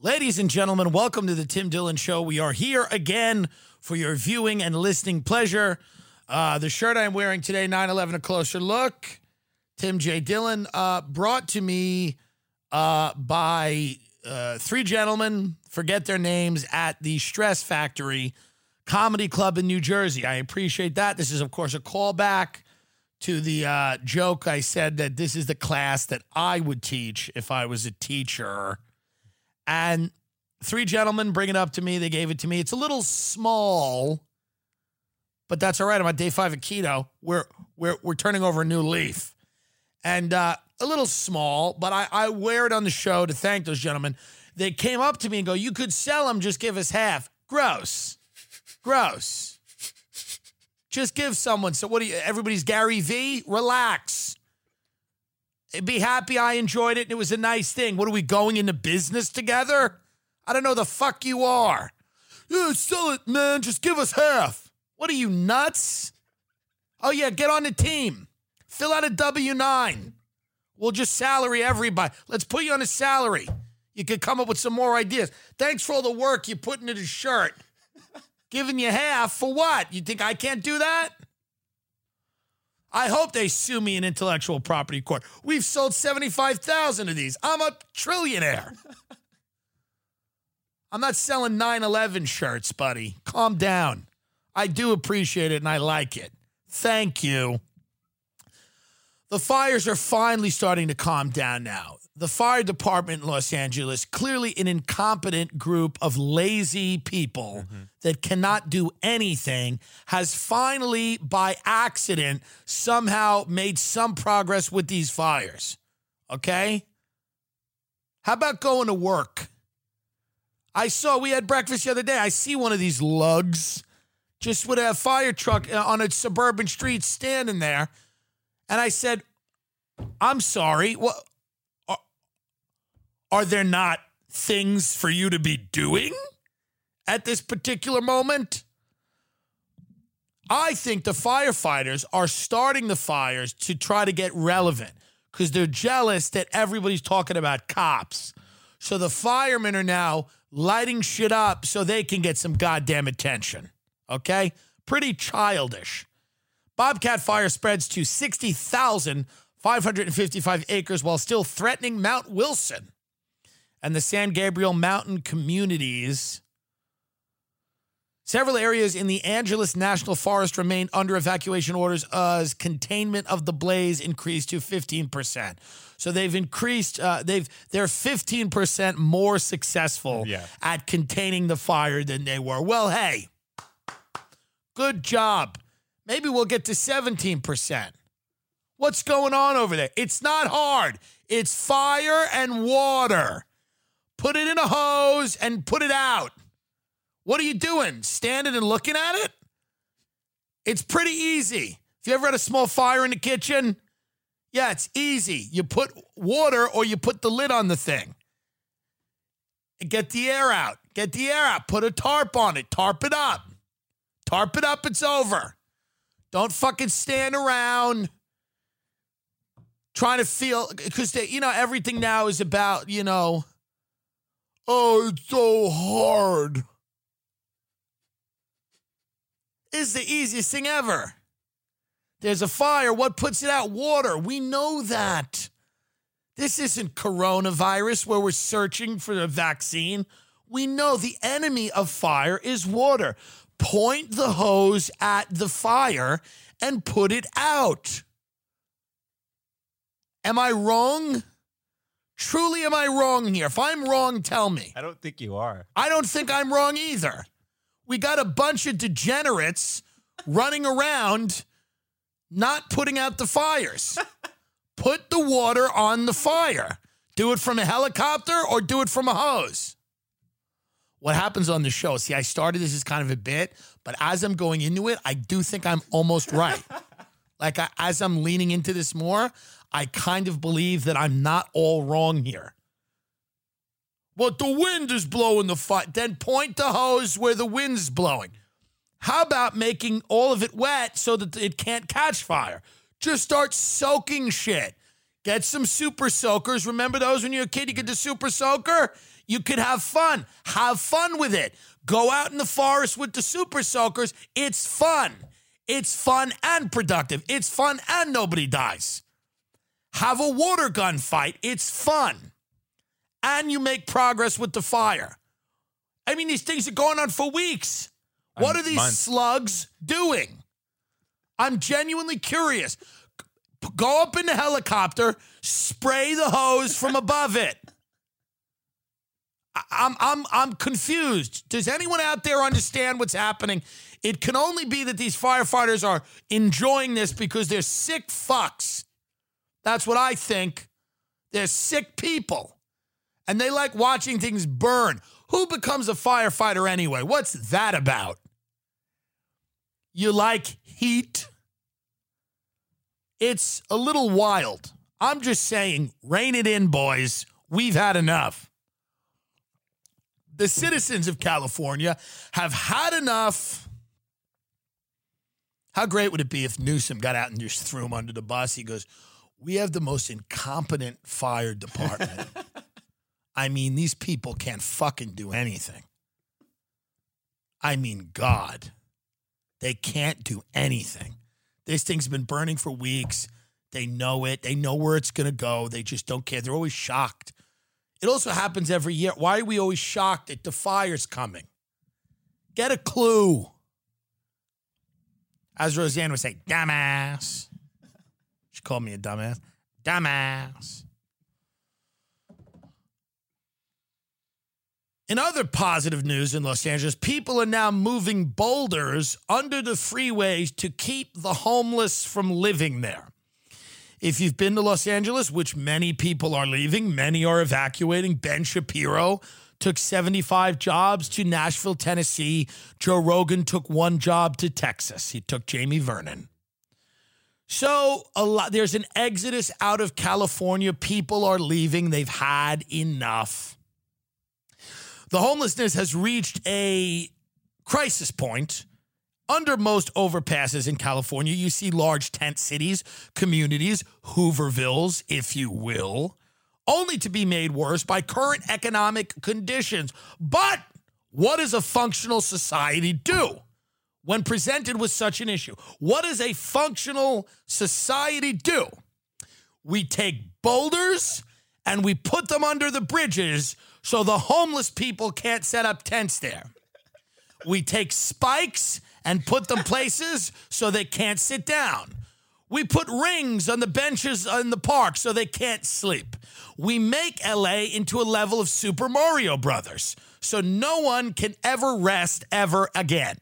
Ladies and gentlemen, welcome to the Tim Dillon Show. We are here again for your viewing and listening pleasure. Uh, the shirt I'm wearing today, 9 11, a closer look. Tim J. Dillon, uh, brought to me uh, by uh, three gentlemen, forget their names, at the Stress Factory Comedy Club in New Jersey. I appreciate that. This is, of course, a callback to the uh, joke I said that this is the class that I would teach if I was a teacher. And three gentlemen bring it up to me. They gave it to me. It's a little small, but that's all right. I'm on day five of keto. We're we're we're turning over a new leaf, and uh, a little small, but I I wear it on the show to thank those gentlemen. They came up to me and go, "You could sell them. Just give us half." Gross, gross. Just give someone. So what do you? Everybody's Gary V. Relax. Be happy I enjoyed it and it was a nice thing. What are we going into business together? I don't know the fuck you are. Yeah, sell it, man. Just give us half. What are you nuts? Oh yeah, get on the team. Fill out a W nine. We'll just salary everybody. Let's put you on a salary. You could come up with some more ideas. Thanks for all the work you put into the shirt. Giving you half for what? You think I can't do that? I hope they sue me in intellectual property court. We've sold 75,000 of these. I'm a trillionaire. I'm not selling 9 11 shirts, buddy. Calm down. I do appreciate it and I like it. Thank you. The fires are finally starting to calm down now. The fire department in Los Angeles, clearly an incompetent group of lazy people that cannot do anything, has finally, by accident, somehow made some progress with these fires. Okay? How about going to work? I saw, we had breakfast the other day. I see one of these lugs just with a fire truck uh, on a suburban street standing there. And I said, I'm sorry. What are there not things for you to be doing at this particular moment? I think the firefighters are starting the fires to try to get relevant because they're jealous that everybody's talking about cops. So the firemen are now lighting shit up so they can get some goddamn attention. Okay? Pretty childish. Bobcat fire spreads to 60,555 acres while still threatening Mount Wilson and the San Gabriel Mountain communities. Several areas in the Angeles National Forest remain under evacuation orders as containment of the blaze increased to 15%. So they've increased uh, they've they're 15% more successful Yeah. at containing the fire than they were. Well, hey. Good job. Maybe we'll get to 17%. What's going on over there? It's not hard. It's fire and water. Put it in a hose and put it out. What are you doing? Standing and looking at it? It's pretty easy. If you ever had a small fire in the kitchen, yeah, it's easy. You put water or you put the lid on the thing. Get the air out. Get the air out. Put a tarp on it. Tarp it up. Tarp it up. It's over. Don't fucking stand around trying to feel because you know everything now is about you know oh it's so hard. It's the easiest thing ever. There's a fire. What puts it out? Water. We know that. This isn't coronavirus where we're searching for a vaccine. We know the enemy of fire is water. Point the hose at the fire and put it out. Am I wrong? Truly, am I wrong here? If I'm wrong, tell me. I don't think you are. I don't think I'm wrong either. We got a bunch of degenerates running around not putting out the fires. Put the water on the fire. Do it from a helicopter or do it from a hose. what happens on the show. See, I started this as kind of a bit, but as I'm going into it, I do think I'm almost right. like I, as I'm leaning into this more, I kind of believe that I'm not all wrong here. But the wind is blowing the fight. Then point the hose where the wind's blowing. How about making all of it wet so that it can't catch fire? Just start soaking shit. Get some super soakers. Remember those when you were a kid? You get the super soaker? You could have fun. Have fun with it. Go out in the forest with the super soakers. It's fun. It's fun and productive. It's fun and nobody dies. Have a water gun fight. It's fun. And you make progress with the fire. I mean, these things are going on for weeks. What are these slugs doing? I'm genuinely curious. Go up in the helicopter, spray the hose from above it. I'm I'm I'm confused. Does anyone out there understand what's happening? It can only be that these firefighters are enjoying this because they're sick fucks. That's what I think. They're sick people. And they like watching things burn. Who becomes a firefighter anyway? What's that about? You like heat? It's a little wild. I'm just saying, rein it in, boys. We've had enough. The citizens of California have had enough. How great would it be if Newsom got out and just threw him under the bus? He goes, We have the most incompetent fire department. I mean, these people can't fucking do anything. I mean, God, they can't do anything. This thing's been burning for weeks. They know it. They know where it's going to go. They just don't care. They're always shocked. It also happens every year. Why are we always shocked that the fire's coming? Get a clue. As Roseanne would say, dumbass. Called me a dumbass. Dumbass. In other positive news in Los Angeles, people are now moving boulders under the freeways to keep the homeless from living there. If you've been to Los Angeles, which many people are leaving, many are evacuating, Ben Shapiro took 75 jobs to Nashville, Tennessee. Joe Rogan took one job to Texas. He took Jamie Vernon. So a lot there's an exodus out of California. People are leaving. They've had enough. The homelessness has reached a crisis point. Under most overpasses in California, you see large tent cities, communities, Hoovervilles, if you will, only to be made worse by current economic conditions. But what does a functional society do when presented with such an issue? What does a functional society do? We take boulders and we put them under the bridges so the homeless people can't set up tents there. We take spikes and put them places so they can't sit down. We put rings on the benches in the park so they can't sleep. We make LA into a level of Super Mario Brothers so no one can ever rest ever again.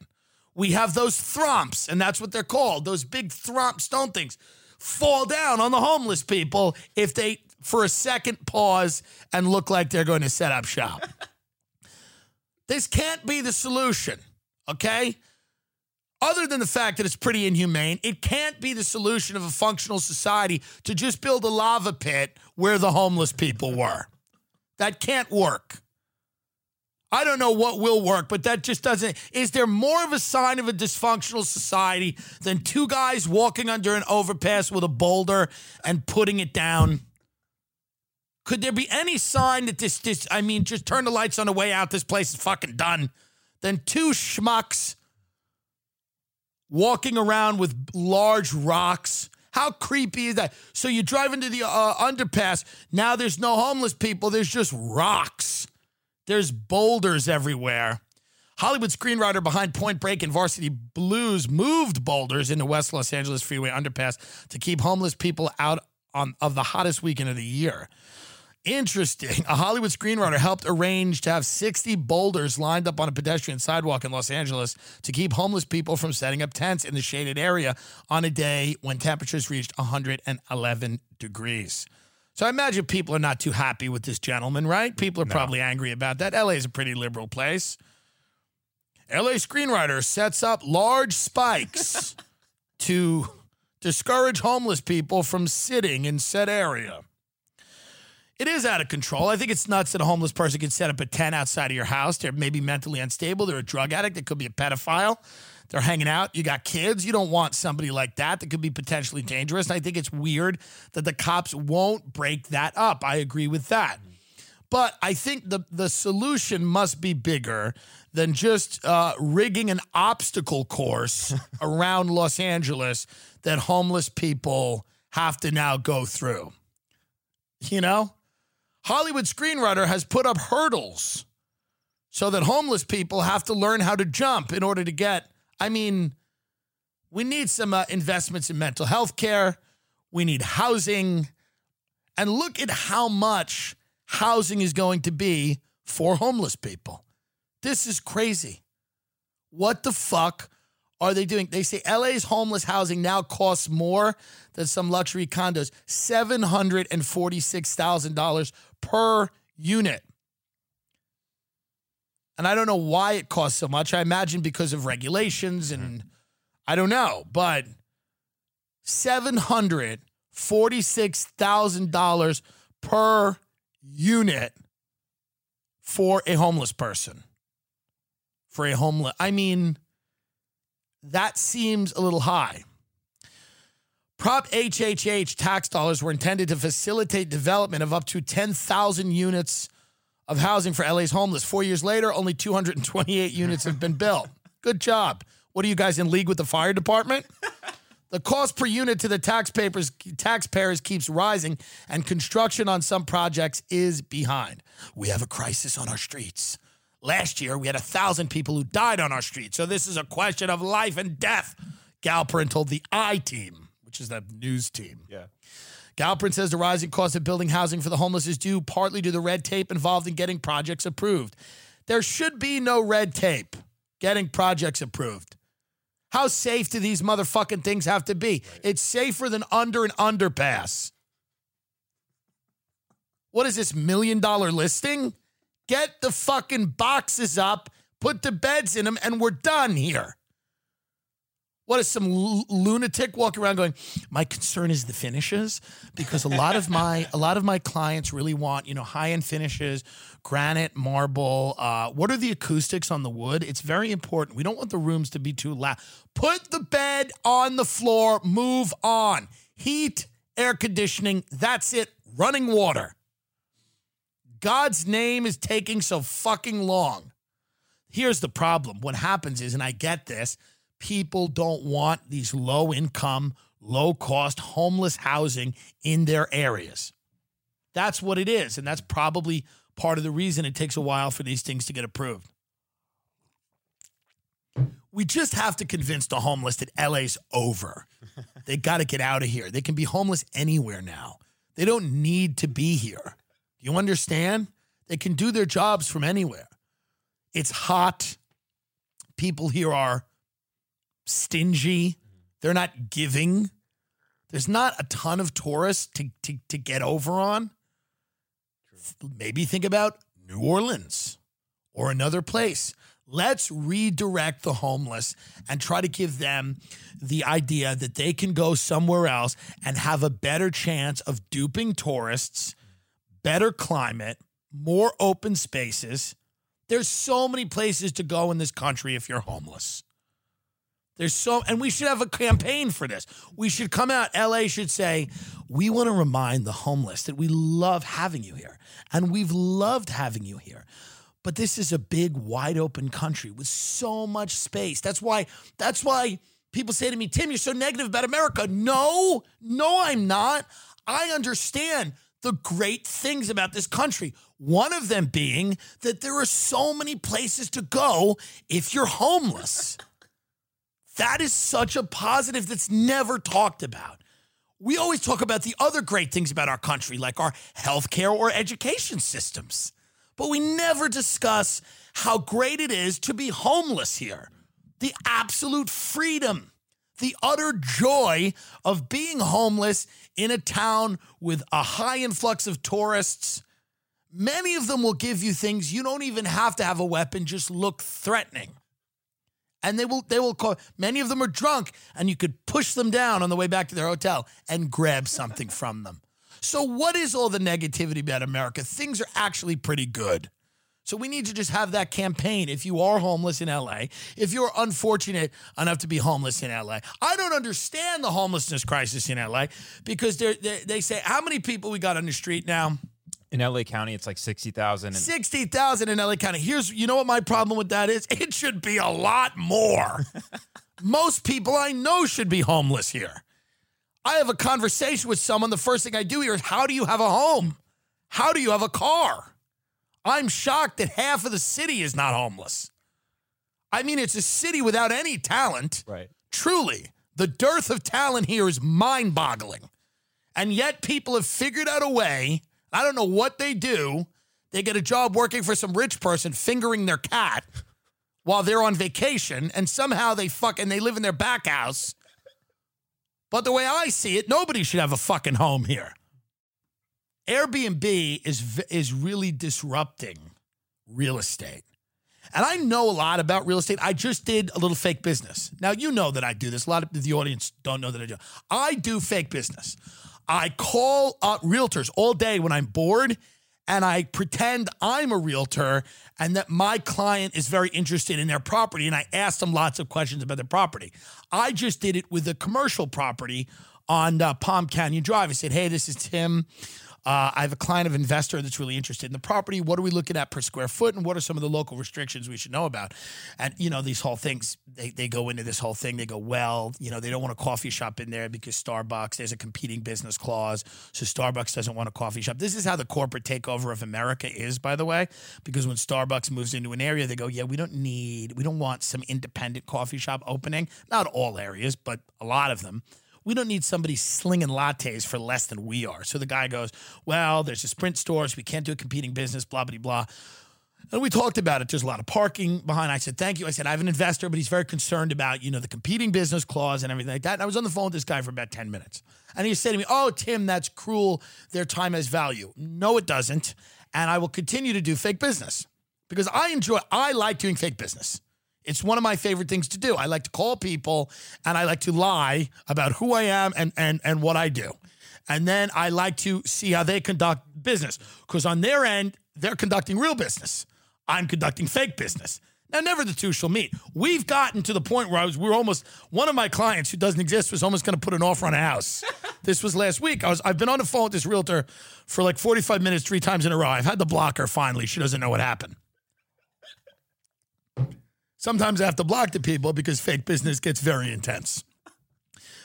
We have those Thwomps, and that's what they're called. Those big Thwomp stone things fall down on the homeless people if they, for a second, pause and look like they're going to set up shop. this can't be the solution, okay? Other than the fact that it's pretty inhumane, it can't be the solution of a functional society to just build a lava pit where the homeless people were. That can't work. I don't know what will work, but that just doesn't. Is there more of a sign of a dysfunctional society than two guys walking under an overpass with a boulder and putting it down? Could there be any sign that this, this, I mean, just turn the lights on the way out, this place is fucking done? Then two schmucks walking around with large rocks. How creepy is that? So you drive into the uh, underpass. Now there's no homeless people, there's just rocks. There's boulders everywhere. Hollywood screenwriter behind Point Break and Varsity Blues moved boulders in the West Los Angeles Freeway underpass to keep homeless people out on, of the hottest weekend of the year. Interesting. A Hollywood screenwriter helped arrange to have 60 boulders lined up on a pedestrian sidewalk in Los Angeles to keep homeless people from setting up tents in the shaded area on a day when temperatures reached 111 degrees. So I imagine people are not too happy with this gentleman, right? People are probably angry about that. LA is a pretty liberal place. LA screenwriter sets up large spikes to discourage homeless people from sitting in said area. It is out of control. I think it's nuts that a homeless person can set up a tent outside of your house. They're maybe mentally unstable. They're a drug addict. They could be a pedophile. They're hanging out. You got kids. You don't want somebody like that that could be potentially dangerous. And I think it's weird that the cops won't break that up. I agree with that. But I think the, the solution must be bigger than just uh, rigging an obstacle course around Los Angeles that homeless people have to now go through. You know? Hollywood screenwriter has put up hurdles so that homeless people have to learn how to jump in order to get. I mean, we need some uh, investments in mental health care. We need housing. And look at how much housing is going to be for homeless people. This is crazy. What the fuck are they doing? They say LA's homeless housing now costs more than some luxury condos $746,000 per unit. And I don't know why it costs so much. I imagine because of regulations and I don't know, but $746,000 per unit for a homeless person. For a homeless, I mean, that seems a little high. Prop HHH tax dollars were intended to facilitate development of up to 10,000 units of housing for LA's homeless. Four years later, only 228 units have been built. Good job. What are you guys in league with the fire department? The cost per unit to the taxpayers taxpayers keeps rising, and construction on some projects is behind. We have a crisis on our streets. Last year, we had a thousand people who died on our streets. So this is a question of life and death. Galperin told the I team, which is the news team. Yeah. Galperin says the rising cost of building housing for the homeless is due partly to the red tape involved in getting projects approved. There should be no red tape getting projects approved. How safe do these motherfucking things have to be? It's safer than under an underpass. What is this million dollar listing? Get the fucking boxes up, put the beds in them, and we're done here. What is some l- lunatic walking around going? My concern is the finishes because a lot of my a lot of my clients really want you know high end finishes, granite, marble. Uh, what are the acoustics on the wood? It's very important. We don't want the rooms to be too loud. Put the bed on the floor. Move on. Heat, air conditioning. That's it. Running water. God's name is taking so fucking long. Here's the problem. What happens is, and I get this, people don't want these low income, low cost homeless housing in their areas. That's what it is. And that's probably part of the reason it takes a while for these things to get approved. We just have to convince the homeless that LA's over. they got to get out of here. They can be homeless anywhere now. They don't need to be here. Do you understand? They can do their jobs from anywhere. It's hot. People here are stingy. They're not giving. There's not a ton of tourists to, to, to get over on. Maybe think about New Orleans or another place. Let's redirect the homeless and try to give them the idea that they can go somewhere else and have a better chance of duping tourists, better climate, more open spaces. There's so many places to go in this country if you're homeless. There's so, and we should have a campaign for this. We should come out, LA should say, we want to remind the homeless that we love having you here. And we've loved having you here. But this is a big, wide open country with so much space. That's why, that's why people say to me, Tim, you're so negative about America. No, no, I'm not. I understand the great things about this country. One of them being that there are so many places to go if you're homeless. That is such a positive that's never talked about. We always talk about the other great things about our country, like our healthcare or education systems, but we never discuss how great it is to be homeless here. The absolute freedom, the utter joy of being homeless in a town with a high influx of tourists. Many of them will give you things you don't even have to have a weapon, just look threatening. And they will they will call many of them are drunk and you could push them down on the way back to their hotel and grab something from them. So what is all the negativity about America? Things are actually pretty good. So we need to just have that campaign. If you are homeless in LA, if you're unfortunate enough to be homeless in LA, I don't understand the homelessness crisis in LA because they they say how many people we got on the street now. In LA County, it's like 60,000. And- 60,000 in LA County. Here's, you know what my problem with that is? It should be a lot more. Most people I know should be homeless here. I have a conversation with someone. The first thing I do here is, How do you have a home? How do you have a car? I'm shocked that half of the city is not homeless. I mean, it's a city without any talent. right. Truly, the dearth of talent here is mind boggling. And yet, people have figured out a way. I don't know what they do. They get a job working for some rich person fingering their cat while they're on vacation, and somehow they fuck and they live in their back house. But the way I see it, nobody should have a fucking home here. Airbnb is is really disrupting real estate. And I know a lot about real estate. I just did a little fake business. Now, you know that I do this. A lot of the audience don't know that I do. I do fake business. I call up realtors all day when I'm bored and I pretend I'm a realtor and that my client is very interested in their property and I ask them lots of questions about their property. I just did it with a commercial property on uh, Palm Canyon Drive. I said, "Hey, this is Tim. Uh, I have a client of investor that's really interested in the property. What are we looking at per square foot, and what are some of the local restrictions we should know about? And you know, these whole things they they go into this whole thing. They go, well, you know, they don't want a coffee shop in there because Starbucks there's a competing business clause, so Starbucks doesn't want a coffee shop. This is how the corporate takeover of America is, by the way, because when Starbucks moves into an area, they go, yeah, we don't need, we don't want some independent coffee shop opening. Not all areas, but a lot of them we don't need somebody slinging lattes for less than we are. So the guy goes, Well, there's a sprint store, so we can't do a competing business, blah, blah, blah. And we talked about it. There's a lot of parking behind. I said, Thank you. I said, I have an investor, but he's very concerned about, you know, the competing business clause and everything like that. And I was on the phone with this guy for about 10 minutes. And he said to me, Oh, Tim, that's cruel. Their time has value. No, it doesn't. And I will continue to do fake business because I enjoy, I like doing fake business. It's one of my favorite things to do. I like to call people and I like to lie about who I am and and and what I do. And then I like to see how they conduct business because on their end, they're conducting real business. I'm conducting fake business. Now, never the two shall meet. We've gotten to the point where I was, we are almost, one of my clients who doesn't exist was almost going to put an offer on a house. this was last week. I was, I've been on the phone with this realtor for like 45 minutes, three times in a row. I've had to block her finally. She doesn't know what happened. Sometimes I have to block the people because fake business gets very intense.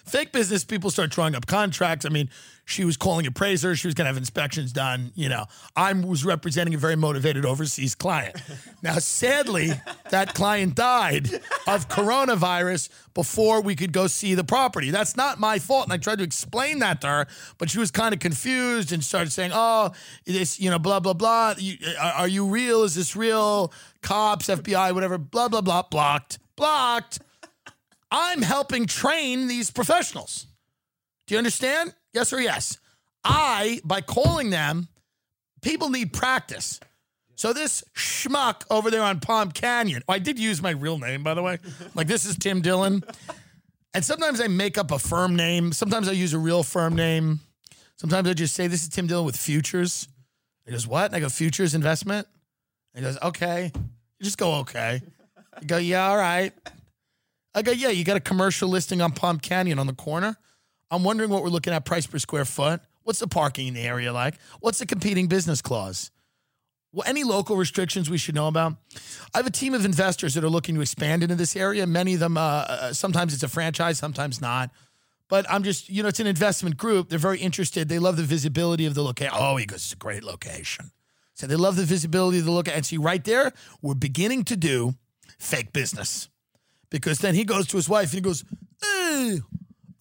Fake business people start drawing up contracts. I mean, she was calling appraisers. She was going to have inspections done. You know, I was representing a very motivated overseas client. Now, sadly, that client died of coronavirus before we could go see the property. That's not my fault. And I tried to explain that to her, but she was kind of confused and started saying, oh, this, you know, blah, blah, blah. You, are you real? Is this real? Cops, FBI, whatever, blah, blah, blah. Blocked. Blocked. I'm helping train these professionals. Do you understand? Yes or yes? I, by calling them, people need practice. So this schmuck over there on Palm Canyon, oh, I did use my real name, by the way. Like this is Tim Dillon. And sometimes I make up a firm name. Sometimes I use a real firm name. Sometimes I just say, this is Tim Dillon with Futures. He goes, what? And I go, Futures Investment? And he goes, okay. You just go, okay. You go, yeah, all right. I go, yeah, you got a commercial listing on Palm Canyon on the corner. I'm wondering what we're looking at price per square foot. What's the parking in the area like? What's the competing business clause? Well, any local restrictions we should know about? I have a team of investors that are looking to expand into this area. Many of them, uh, uh, sometimes it's a franchise, sometimes not. But I'm just, you know, it's an investment group. They're very interested. They love the visibility of the location. Oh, he goes, it's a great location. So they love the visibility of the location. And see, right there, we're beginning to do fake business because then he goes to his wife and he goes, Hey,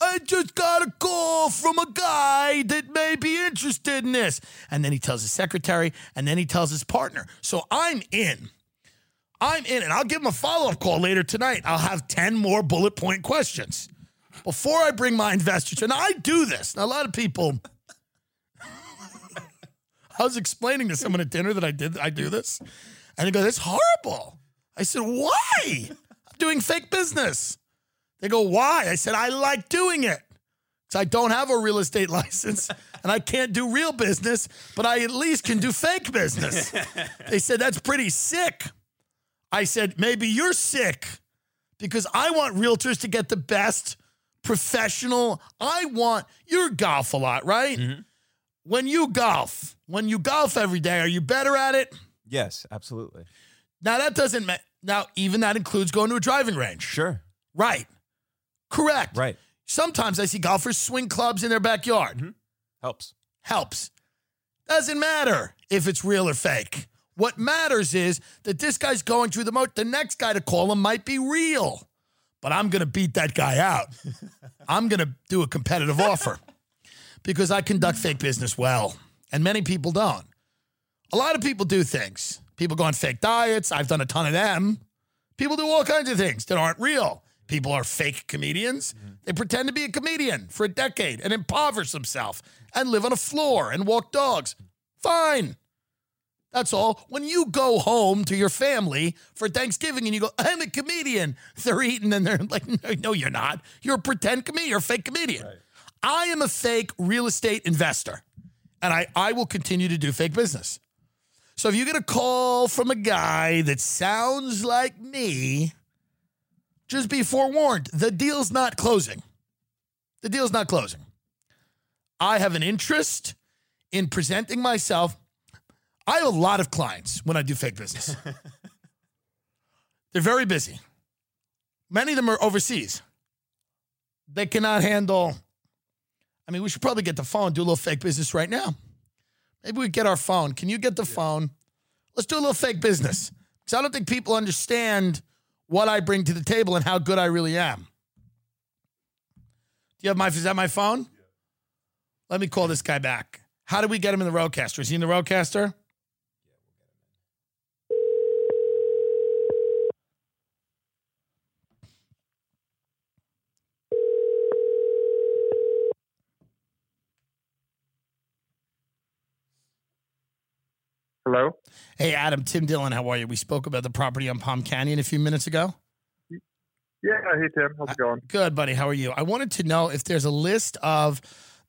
I just got a call from a guy that may be interested in this. And then he tells his secretary and then he tells his partner. So I'm in. I'm in, and I'll give him a follow up call later tonight. I'll have 10 more bullet point questions. before I bring my investors, and I do this. Now, a lot of people. I was explaining to someone at dinner that I did I do this, and they go, "That's horrible." I said, "Why? Doing fake business." They go, "Why?" I said, "I like doing it." So I don't have a real estate license and I can't do real business, but I at least can do fake business. They said, That's pretty sick. I said, Maybe you're sick because I want realtors to get the best professional. I want, you golf a lot, right? Mm-hmm. When you golf, when you golf every day, are you better at it? Yes, absolutely. Now, that doesn't, ma- now, even that includes going to a driving range. Sure. Right. Correct. Right. Sometimes I see golfers swing clubs in their backyard. Mm-hmm. Helps. helps. Doesn't matter if it's real or fake. What matters is that this guy's going through the moat. The next guy to call him might be real, but I'm going to beat that guy out. I'm going to do a competitive offer because I conduct fake business well, and many people don't. A lot of people do things. People go on fake diets. I've done a ton of them. People do all kinds of things that aren't real. People are fake comedians. Mm-hmm. They pretend to be a comedian for a decade and impoverish themselves and live on a floor and walk dogs. Fine. That's all. When you go home to your family for Thanksgiving and you go, I'm a comedian, they're eating and they're like, no, no you're not. You're a pretend comedian. You're a fake comedian. I am a fake real estate investor and I, I will continue to do fake business. So if you get a call from a guy that sounds like me, just be forewarned the deal's not closing. The deal's not closing. I have an interest in presenting myself. I have a lot of clients when I do fake business. They're very busy. Many of them are overseas. They cannot handle. I mean, we should probably get the phone, do a little fake business right now. Maybe we get our phone. Can you get the phone? Let's do a little fake business. Because I don't think people understand what I bring to the table and how good I really am. Do you have my is that my phone? Let me call this guy back. How do we get him in the RodeCaster? Is he in the RodeCaster? Hello? Hey, Adam, Tim Dillon, how are you? We spoke about the property on Palm Canyon a few minutes ago. Yeah, hey Tim, how's it going? Good, buddy. How are you? I wanted to know if there's a list of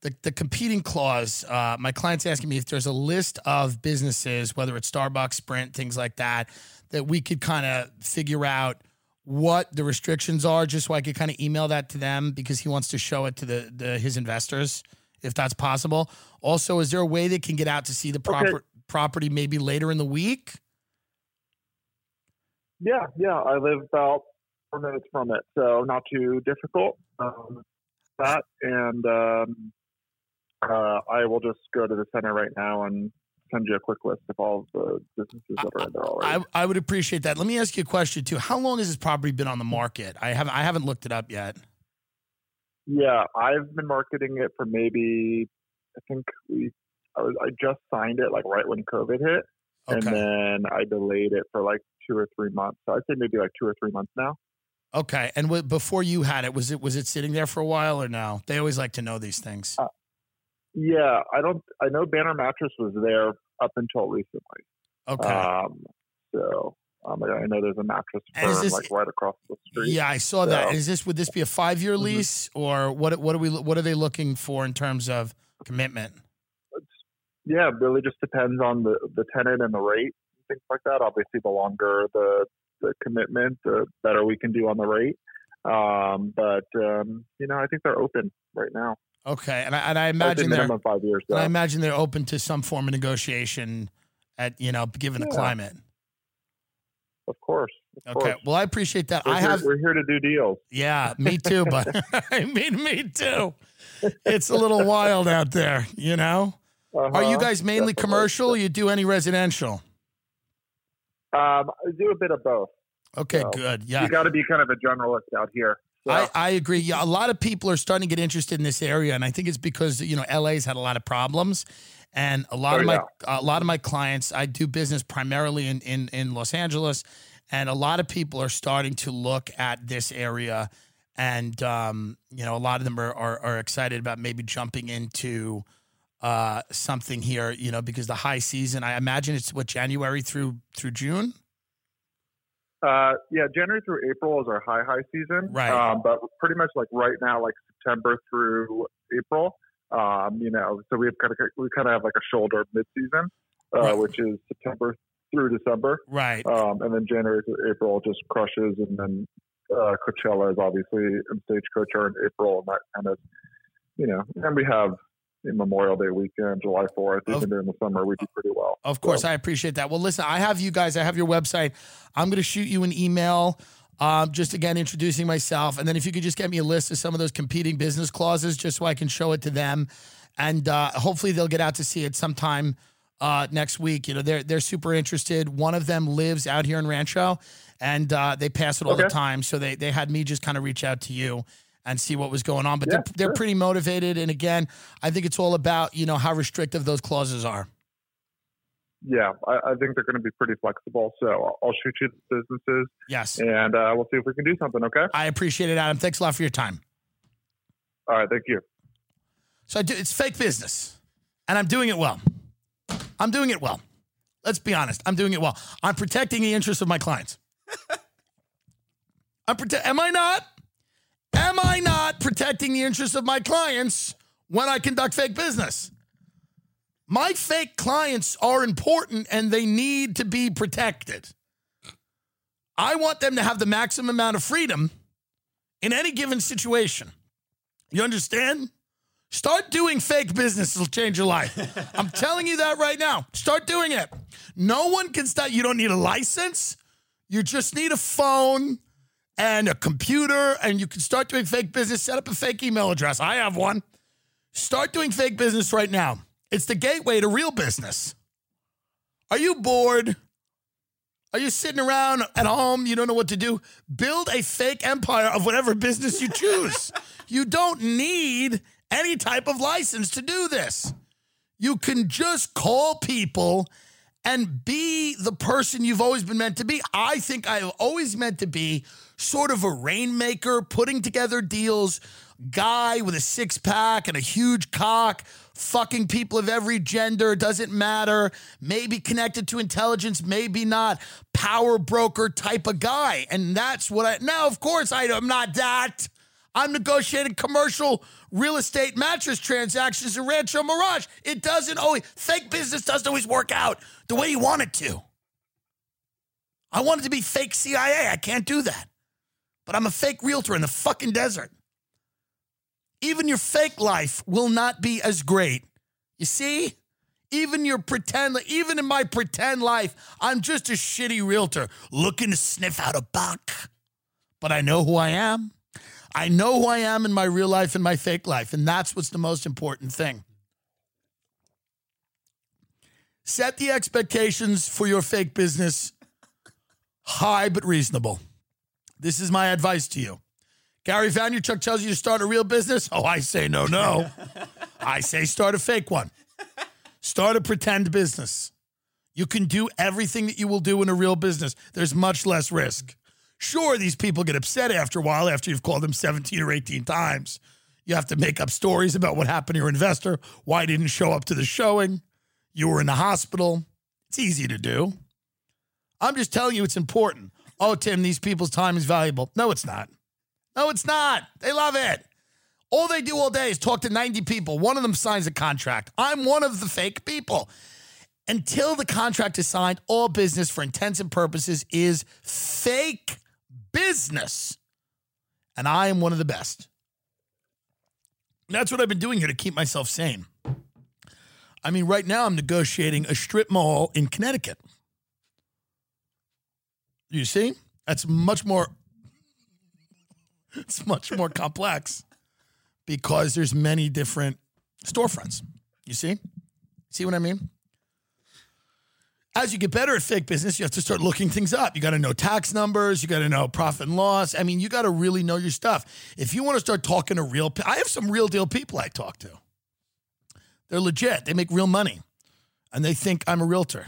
the, the competing clause. Uh, my client's asking me if there's a list of businesses, whether it's Starbucks, Sprint, things like that, that we could kind of figure out what the restrictions are, just so I could kind of email that to them because he wants to show it to the, the his investors, if that's possible. Also, is there a way they can get out to see the proper property maybe later in the week? Yeah, yeah, I live about four minutes from it, so not too difficult. Um, that and um, uh, I will just go to the center right now and send you a quick list of all of the businesses that are in there already. I, I would appreciate that. Let me ask you a question too. How long has this property been on the market? I haven't I haven't looked it up yet. yeah, I've been marketing it for maybe I think we I, was, I just signed it like right when COVID hit, and then I delayed it for like two or three months. So I'd say maybe like two or three months now. Okay. And w- before you had it, was it was it sitting there for a while or no? They always like to know these things. Uh, Yeah, I don't. I know Banner Mattress was there up until recently. Okay. Um, so um, I know there's a mattress firm this- like right across the street. yeah, I saw that. so- Is this would this be a five year Mhm. lease or what? What are we? What are they looking for in terms of commitment? Yeah, it really just depends on the the tenant and the rate, and things like that. Obviously, the longer the the commitment, the better we can do on the rate. Um, but um, you know, I think they're open right now. Okay, and I, and I imagine they're five years. and I imagine they're open to some form of negotiation at you know given the climate. Of course. Of Okay, course. well I appreciate that. We're I here, have we're here to do deals. yeah, me too, but I mean me too. It's a little wild out there, you know. Are you Uh-huh, guys mainly definitely. commercial? Or you do any residential? Um, I do a bit of both. Okay, So, good. Yeah, You got to be kind of a generalist out here. So, I, I agree. Yeah, a lot of people are starting to get interested in this area, and I think it's because you know LA's had a lot of problems, and a lot Oh, of my a lot of my clients. I do business primarily in in in Los Angeles, and a lot of people are starting to look at this area and um, you know a lot of them are, are are excited about maybe jumping into uh, something here. You know, because the high season, I imagine it's what January through through June. Uh, yeah, January through April is our high high season. Right. Um, but pretty much like right now, like September through April. Um, you know, so we have kind of we kind of have like a shoulder mid season, uh, Right. which is September through December, Right. um, and then January through April just crushes, and then uh, Coachella is obviously and Stagecoach are in April, and that kind of, you know, and we have Memorial Day weekend, July Fourth, Of- even during the summer, we do pretty well. Of course, So- I appreciate that. Well, listen, I have you guys. I have your website. I'm going to shoot you an email, um, just again introducing myself, and then if you could just get me a list of some of those competing business clauses, just so I can show it to them, and uh, hopefully they'll get out to see it sometime uh, next week. You know, they're they're super interested. One of them lives out here in Rancho, and uh, they pass it all the time. So they they had me just kind of reach out to you and see what was going on. But they're they're sure. pretty motivated. And again, I think it's all about you know how restrictive those clauses are. Yeah, I, I think they're going to be pretty flexible. So I'll, I'll shoot you the businesses, Yes. and uh, we'll see if we can do something. Okay. I appreciate it, Adam. Thanks a lot for your time. All right. Thank you. So I do, it's fake business, and I'm doing it well. I'm doing it well. Let's be honest. I'm doing it well. I'm protecting the interests of my clients. I'm prote- Am I not? Am I not protecting the interests of my clients when I conduct fake business? My fake clients are important and they need to be protected. I want them to have the maximum amount of freedom in any given situation. You understand? Start doing fake business. It'll change your life. I'm telling you that right now. Start doing it. No one can stop. You don't need a license. You just need a phone and a computer, and you can start doing fake business. Set up a fake email address. I have one. Start doing fake business right now. It's the gateway to real business. Are you bored? Are you sitting around at home? You don't know what to do? Build a fake empire of whatever business you choose. you don't need any type of license to do this. You can just call people and be the person you've always been meant to be. I think I've always meant to be sort of a rainmaker, putting together deals, guy with a six pack and a huge cock, fucking people of every gender, doesn't matter, maybe connected to intelligence, maybe not, power broker type of guy. And that's what I, now, of course, I, I'm not that. I'm negotiating commercial real estate mattress transactions in Rancho Mirage. It doesn't always, fake business doesn't always work out the way you want it to. I want it to be fake CIA. I can't do that. But I'm a fake realtor in the fucking desert. Even your fake life will not be as great. You see? Even your pretend, even in my pretend life, I'm just a shitty realtor looking to sniff out a buck. But I know who I am. I know who I am in my real life and my fake life. And that's what's the most important thing. Set the expectations for your fake business high but reasonable. This is my advice to you. Gary Vaynerchuk tells you to start a real business. Oh, I say no, no. I say start a fake one. Start a pretend business. You can do everything that you will do in a real business. There's much less risk. Sure, these people get upset after a while after you've called them 17 or 18 times. You have to make up stories about what happened to your investor, why didn't show up to the showing, you were in the hospital. It's easy to do. I'm just telling you it's important. Oh, Tim, these people's time is valuable. No, it's not. No, it's not. They love it. All they do all day is talk to 90 people. One of them signs a contract. I'm one of the fake people. Until the contract is signed, all business for intents and purposes is fake business. And I am one of the best. That's what I've been doing here to keep myself sane. I mean, right now I'm negotiating a strip mall in Connecticut. You see? That's much more it's much more complex because there's many different storefronts. You see? See what I mean? As you get better at fake business, you have to start looking things up. You got to know tax numbers, you got to know profit and loss. I mean, you got to really know your stuff. If you want to start talking to real I have some real deal people I talk to. They're legit. They make real money. And they think I'm a realtor.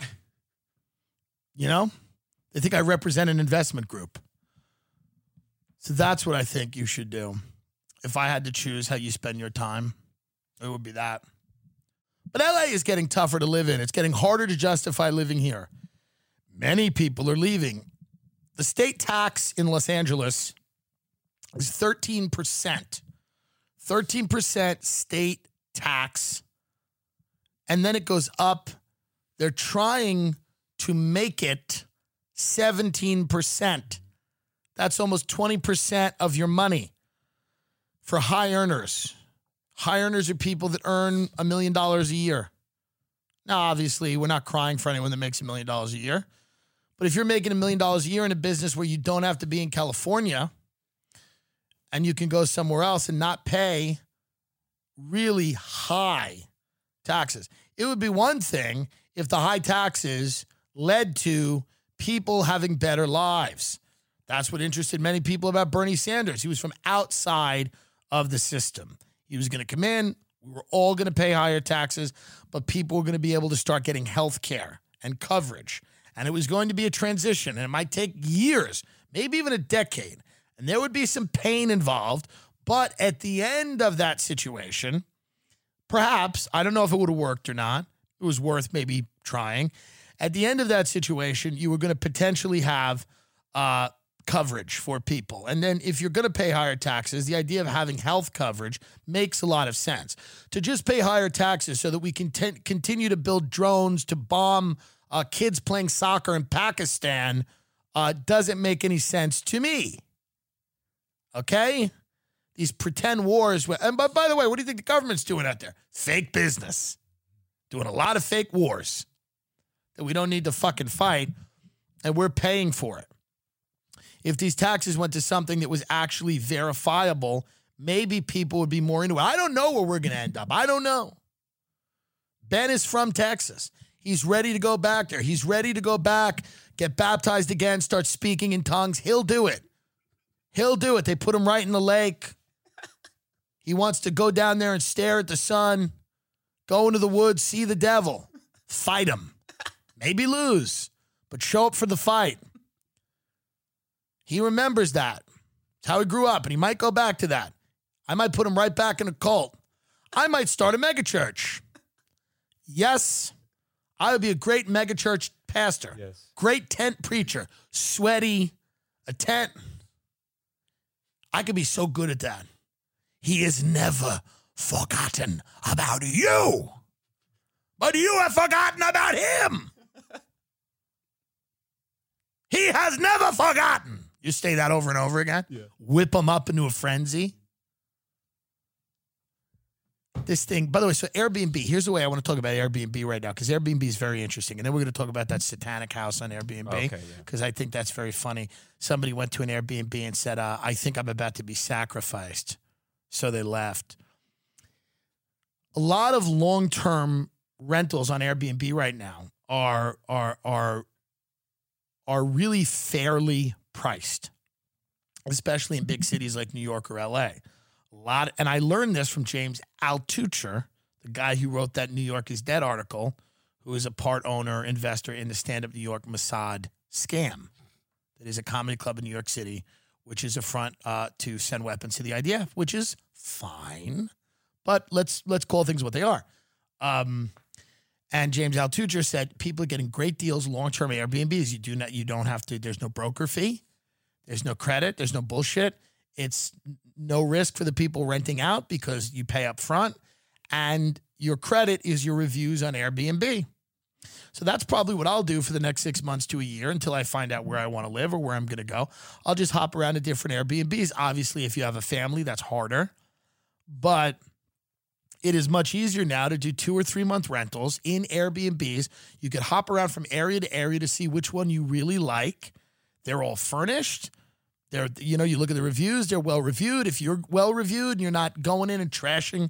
You know? They think I represent an investment group. So that's what I think you should do. If I had to choose how you spend your time, it would be that. But LA is getting tougher to live in. It's getting harder to justify living here. Many people are leaving. The state tax in Los Angeles is 13%. 13% state tax. And then it goes up. They're trying to make it 17%. That's almost 20% of your money for high earners. High earners are people that earn a million dollars a year. Now, obviously, we're not crying for anyone that makes a million dollars a year. But if you're making a million dollars a year in a business where you don't have to be in California and you can go somewhere else and not pay really high taxes, it would be one thing if the high taxes led to people having better lives. That's what interested many people about Bernie Sanders. He was from outside of the system. He was going to come in. We were all going to pay higher taxes, but people were going to be able to start getting health care and coverage. And it was going to be a transition, and it might take years, maybe even a decade. And there would be some pain involved. But at the end of that situation, perhaps, I don't know if it would have worked or not, it was worth maybe trying. At the end of that situation, you were going to potentially have uh, coverage for people. And then if you're going to pay higher taxes, the idea of having health coverage makes a lot of sense. To just pay higher taxes so that we can t- continue to build drones to bomb uh, kids playing soccer in Pakistan uh, doesn't make any sense to me. Okay? These pretend wars. And by, by the way, what do you think the government's doing out there? Fake business. Doing a lot of fake wars that we don't need to fucking fight, and we're paying for it. If these taxes went to something that was actually verifiable, maybe people would be more into it. I don't know where we're going to end up. I don't know. Ben is from Texas. He's ready to go back there. He's ready to go back, get baptized again, start speaking in tongues. He'll do it. He'll do it. They put him right in the lake. He wants to go down there and stare at the sun, go into the woods, see the devil, fight him. Maybe lose, but show up for the fight. He remembers that. It's how he grew up, and he might go back to that. I might put him right back in a cult. I might start a megachurch. Yes, I would be a great megachurch pastor. Yes. Great tent preacher. Sweaty, a tent. I could be so good at that. He is never forgotten about you, but you have forgotten about him. He has never forgotten. You say that over and over again. Yeah. Whip them up into a frenzy. This thing, by the way, so Airbnb, here's the way I want to talk about Airbnb right now, because Airbnb is very interesting. And then we're going to talk about that satanic house on Airbnb, Okay, because yeah. I think that's very funny. Somebody went to an Airbnb and said, uh, I think I'm about to be sacrificed. So they left. A lot of long term rentals on Airbnb right now are, are, are, are really fairly priced, especially in big cities like New York or LA. A lot, and I learned this from James Altucher, the guy who wrote that New York is Dead article, who is a part owner, investor in the stand up New York Mossad scam. That is a comedy club in New York City, which is a front uh, to send weapons to the IDF, which is fine. But let's let's call things what they are. Um, and James Altucher said people are getting great deals, long term Airbnbs. You do not, you don't have to. There's no broker fee. There's no credit. There's no bullshit. It's no risk for the people renting out because you pay up front, and your credit is your reviews on Airbnb. So that's probably what I'll do for the next six months to a year until I find out where I want to live or where I'm going to go. I'll just hop around to different Airbnbs. Obviously, if you have a family, that's harder, but it is much easier now to do two or three month rentals in Airbnbs. You could hop around from area to area to see which one you really like. They're all furnished. They're, you know, you look at the reviews, they're well reviewed. If you're well reviewed and you're not going in and trashing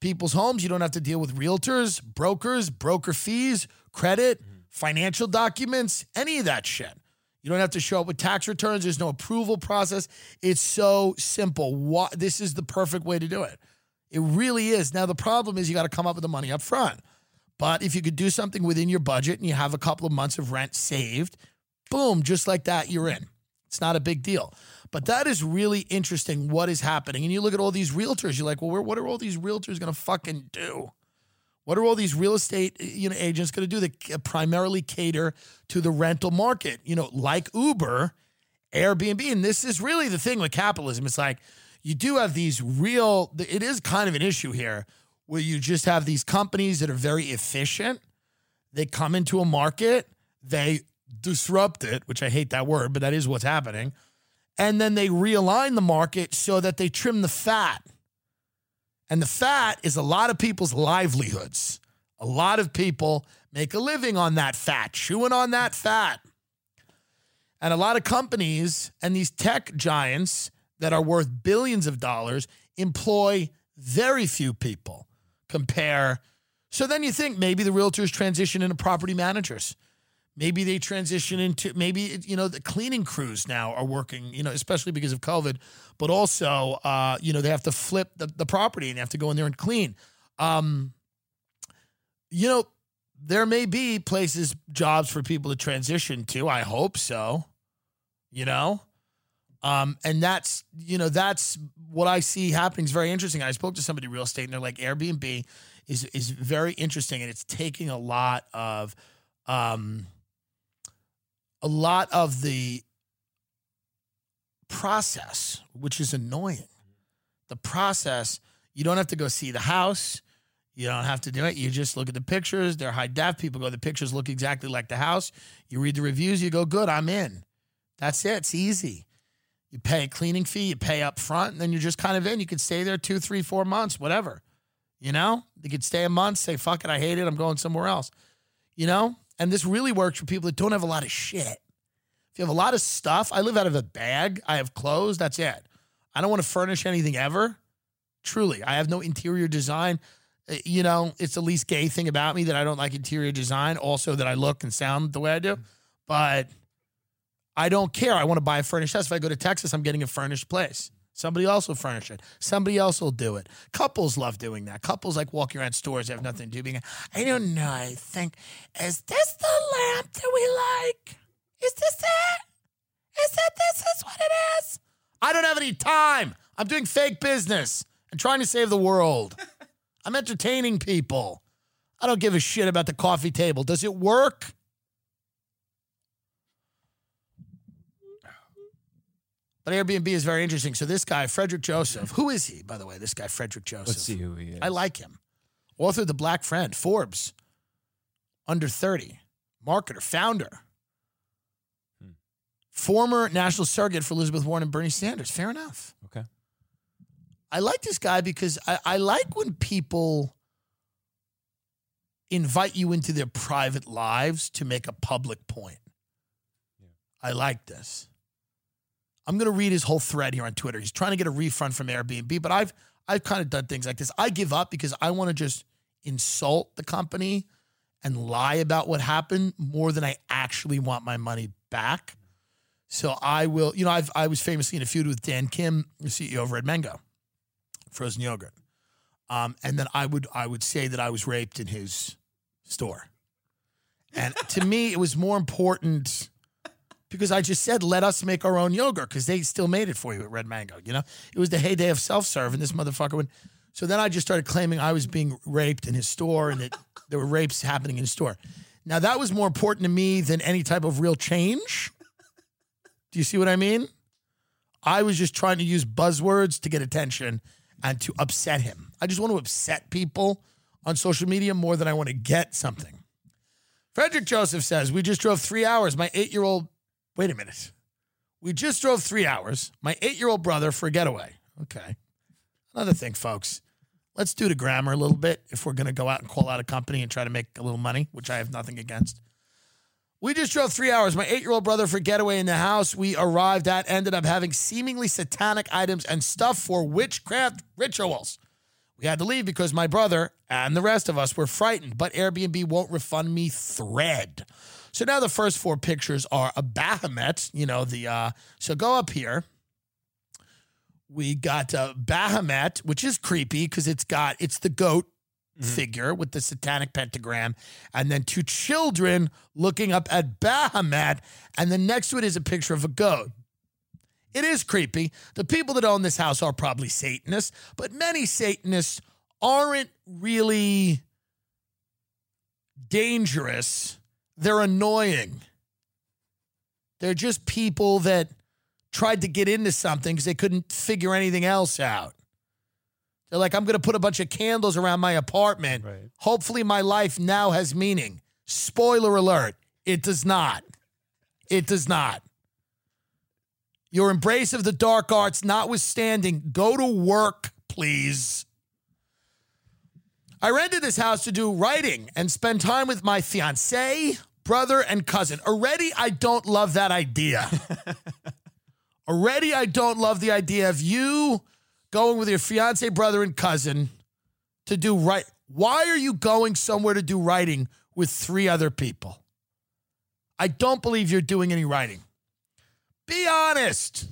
people's homes, you don't have to deal with realtors, brokers, broker fees, credit, mm-hmm. financial documents, any of that shit. You don't have to show up with tax returns. There's no approval process. It's so simple. What, this is the perfect way to do it. It really is. Now, the problem is you got to come up with the money up front. But if you could do something within your budget and you have a couple of months of rent saved, boom, just like that, you're in. It's not a big deal. But that is really interesting what is happening. And you look at all these realtors, you're like, well, what are all these realtors going to fucking do? What are all these real estate you know agents going to do that primarily cater to the rental market? You know, like Uber, Airbnb, and this is really the thing with capitalism. It's like you do have these real. It is kind of an issue here where you just have these companies that are very efficient. They come into a market, they disrupt it, which I hate that word, but that is what's happening, and then they realign the market so that they trim the fat. And the fat is a lot of people's livelihoods. A lot of people make a living on that fat, chewing on that fat. And a lot of companies and these tech giants that are worth billions of dollars employ very few people. Compare. So then you think maybe the realtors transition into property managers. Maybe they transition into maybe you know the cleaning crews now are working you know especially because of COVID, but also uh, you know they have to flip the, the property and they have to go in there and clean. Um, you know there may be places jobs for people to transition to. I hope so. You know, um, and that's you know that's what I see happening is very interesting. I spoke to somebody real estate and they're like Airbnb is is very interesting and it's taking a lot of um, a lot of the process, which is annoying. The process, you don't have to go see the house. You don't have to do it. You just look at the pictures. They're high def. People go, the pictures look exactly like the house. You read the reviews. You go, good, I'm in. That's it. It's easy. You pay a cleaning fee. You pay up front, and then you're just kind of in. You could stay there two, three, four months, whatever. You know, you could stay a month, say, fuck it, I hate it. I'm going somewhere else. You know, and this really works for people that don't have a lot of shit. If you have a lot of stuff, I live out of a bag. I have clothes. That's it. I don't want to furnish anything ever. Truly, I have no interior design. Uh, You know, it's the least gay thing about me that I don't like interior design. Also, that I look and sound the way I do. But I don't care. I want to buy a furnished house. If I go to Texas, I'm getting a furnished place. Somebody else will furnish it. Somebody else will do it. Couples love doing that. Couples like walking around stores, they have nothing to do. Being, I don't know. I think, is this the lamp that we like? Is this it? Is it this is what it is? I don't have any time. I'm doing fake business and trying to save the world. I'm entertaining people. I don't give a shit about the coffee table. Does it work? But Airbnb is very interesting. So this guy, Frederick Joseph, who is he, by the way? This guy, Frederick Joseph. Let's see who he is. I like him. Author of The Black Friend, Forbes, under 30, marketer, founder, Hmm. former national surrogate for Elizabeth Warren and Bernie Sanders. Fair enough. Okay. I like this guy because I, I like when people invite you into their private lives to make a public point. I like this. I'm going to read his whole thread here on Twitter. He's trying to get a refund from Airbnb, but I've I've kind of done things like this. I give up because I want to just insult the company and lie about what happened more than I actually want my money back. So I will, you know, I've I was famously in a feud with Dan Kim, the CEO of Red Mango, frozen yogurt. Um, and then I would I would say that I was raped in his store. And to me, it was more important because I just said, let us make our own yogurt because they still made it for you at Red Mango. You know, it was the heyday of self serve, and this motherfucker would. So then I just started claiming I was being raped in his store and that there were rapes happening in his store. Now that was more important to me than any type of real change. Do you see what I mean? I was just trying to use buzzwords to get attention and to upset him. I just want to upset people on social media more than I want to get something. Frederick Joseph says, We just drove three hours. My eight year old, wait a minute. We just drove three hours. My eight year old brother for a getaway. Okay. Another thing, folks. Let's do the grammar a little bit if we're going to go out and call out a company and try to make a little money, which I have nothing against. We just drove three hours. My eight year old brother for getaway in the house we arrived at ended up having seemingly satanic items and stuff for witchcraft rituals. We had to leave because my brother and the rest of us were frightened, but Airbnb won't refund me thread. So now the first four pictures are a Baphomet, you know, the uh so go up here. We got uh, Baphomet, which is creepy because it's got it's the goat figure with the satanic pentagram, and then two children looking up at Baphomet, and then next to it is a picture of a goat. It is creepy. The people that own this house are probably Satanists, but many Satanists aren't really dangerous. They're annoying. They're just people that tried to get into something because they couldn't figure anything else out. They're like, I'm going to put a bunch of candles around my apartment. Right. Hopefully, my life now has meaning. Spoiler alert, it does not. It does not. Your embrace of the dark arts notwithstanding, go to work, please. I rented this house to do writing and spend time with my fiance, brother, and cousin. Already, I don't love that idea. Already, I don't love the idea of you going with your fiance, brother, and cousin to do right. Why are you going somewhere to do writing with three other people? I don't believe you're doing any writing. Be honest.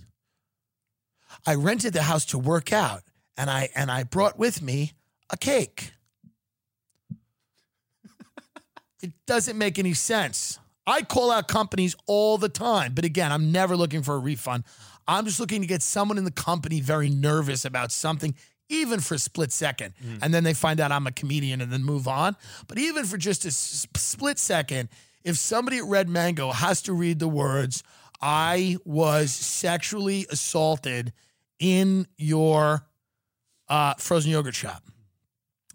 I rented the house to work out and I and I brought with me a cake. It doesn't make any sense. I call out companies all the time, but again, I'm never looking for a refund. I'm just looking to get someone in the company very nervous about something, even for a split second. And then they find out I'm a comedian and then move on. But even for just a s- split second, if somebody at Red Mango has to read the words, I was sexually assaulted in your uh, frozen yogurt shop.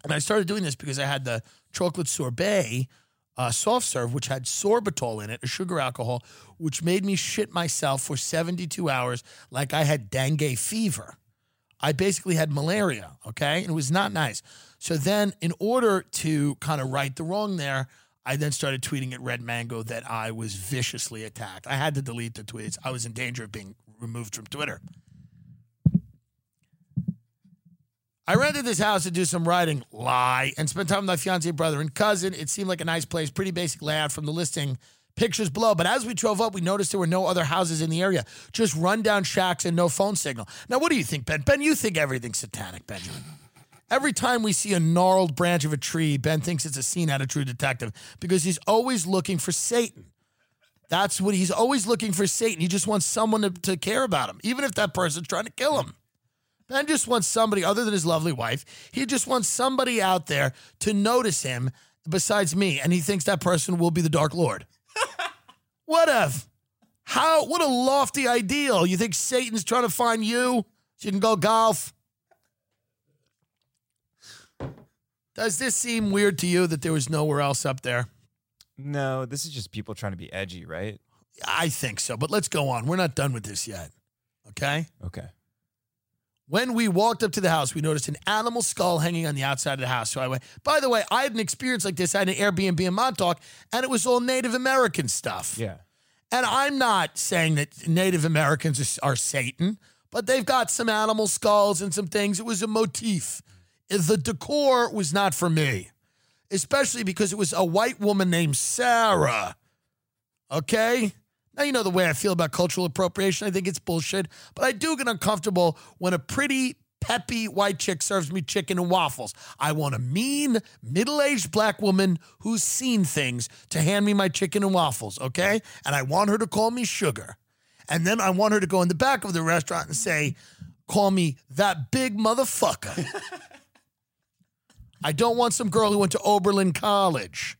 And I started doing this because I had the chocolate sorbet uh, soft serve, which had sorbitol in it, a sugar alcohol, which made me shit myself for 72 hours like I had dengue fever. I basically had malaria, okay? And it was not nice. So then, in order to kind of right the wrong there, I then started tweeting at Red Mango that I was viciously attacked. I had to delete the tweets. I was in danger of being removed from Twitter. I rented this house to do some writing, lie, and spend time with my fiance, brother, and cousin. It seemed like a nice place, pretty basic layout from the listing pictures below. But as we drove up, we noticed there were no other houses in the area, just rundown shacks and no phone signal. Now, what do you think, Ben? Ben, you think everything's satanic, Benjamin. Every time we see a gnarled branch of a tree, Ben thinks it's a scene out of True Detective because he's always looking for Satan. That's what he's always looking for Satan. He just wants someone to, to care about him, even if that person's trying to kill him. Ben just wants somebody other than his lovely wife. He just wants somebody out there to notice him besides me, and he thinks that person will be the Dark Lord. what a how what a lofty ideal. You think Satan's trying to find you so you can go golf? Does this seem weird to you that there was nowhere else up there? No, this is just people trying to be edgy, right? I think so, but let's go on. We're not done with this yet. Okay? Okay. When we walked up to the house, we noticed an animal skull hanging on the outside of the house. So I went, by the way, I had an experience like this. I had an Airbnb in Montauk, and it was all Native American stuff. Yeah. And I'm not saying that Native Americans are, are Satan, but they've got some animal skulls and some things. It was a motif. The decor was not for me, especially because it was a white woman named Sarah. Okay? Now, you know the way I feel about cultural appropriation. I think it's bullshit, but I do get uncomfortable when a pretty, peppy white chick serves me chicken and waffles. I want a mean, middle aged black woman who's seen things to hand me my chicken and waffles, okay? And I want her to call me sugar. And then I want her to go in the back of the restaurant and say, call me that big motherfucker. I don't want some girl who went to Oberlin College.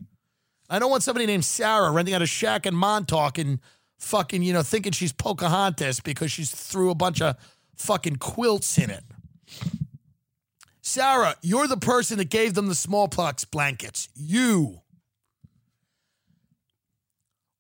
I don't want somebody named Sarah renting out a shack in Montauk and fucking, you know, thinking she's Pocahontas because she's threw a bunch of fucking quilts in it. Sarah, you're the person that gave them the smallpox blankets. You.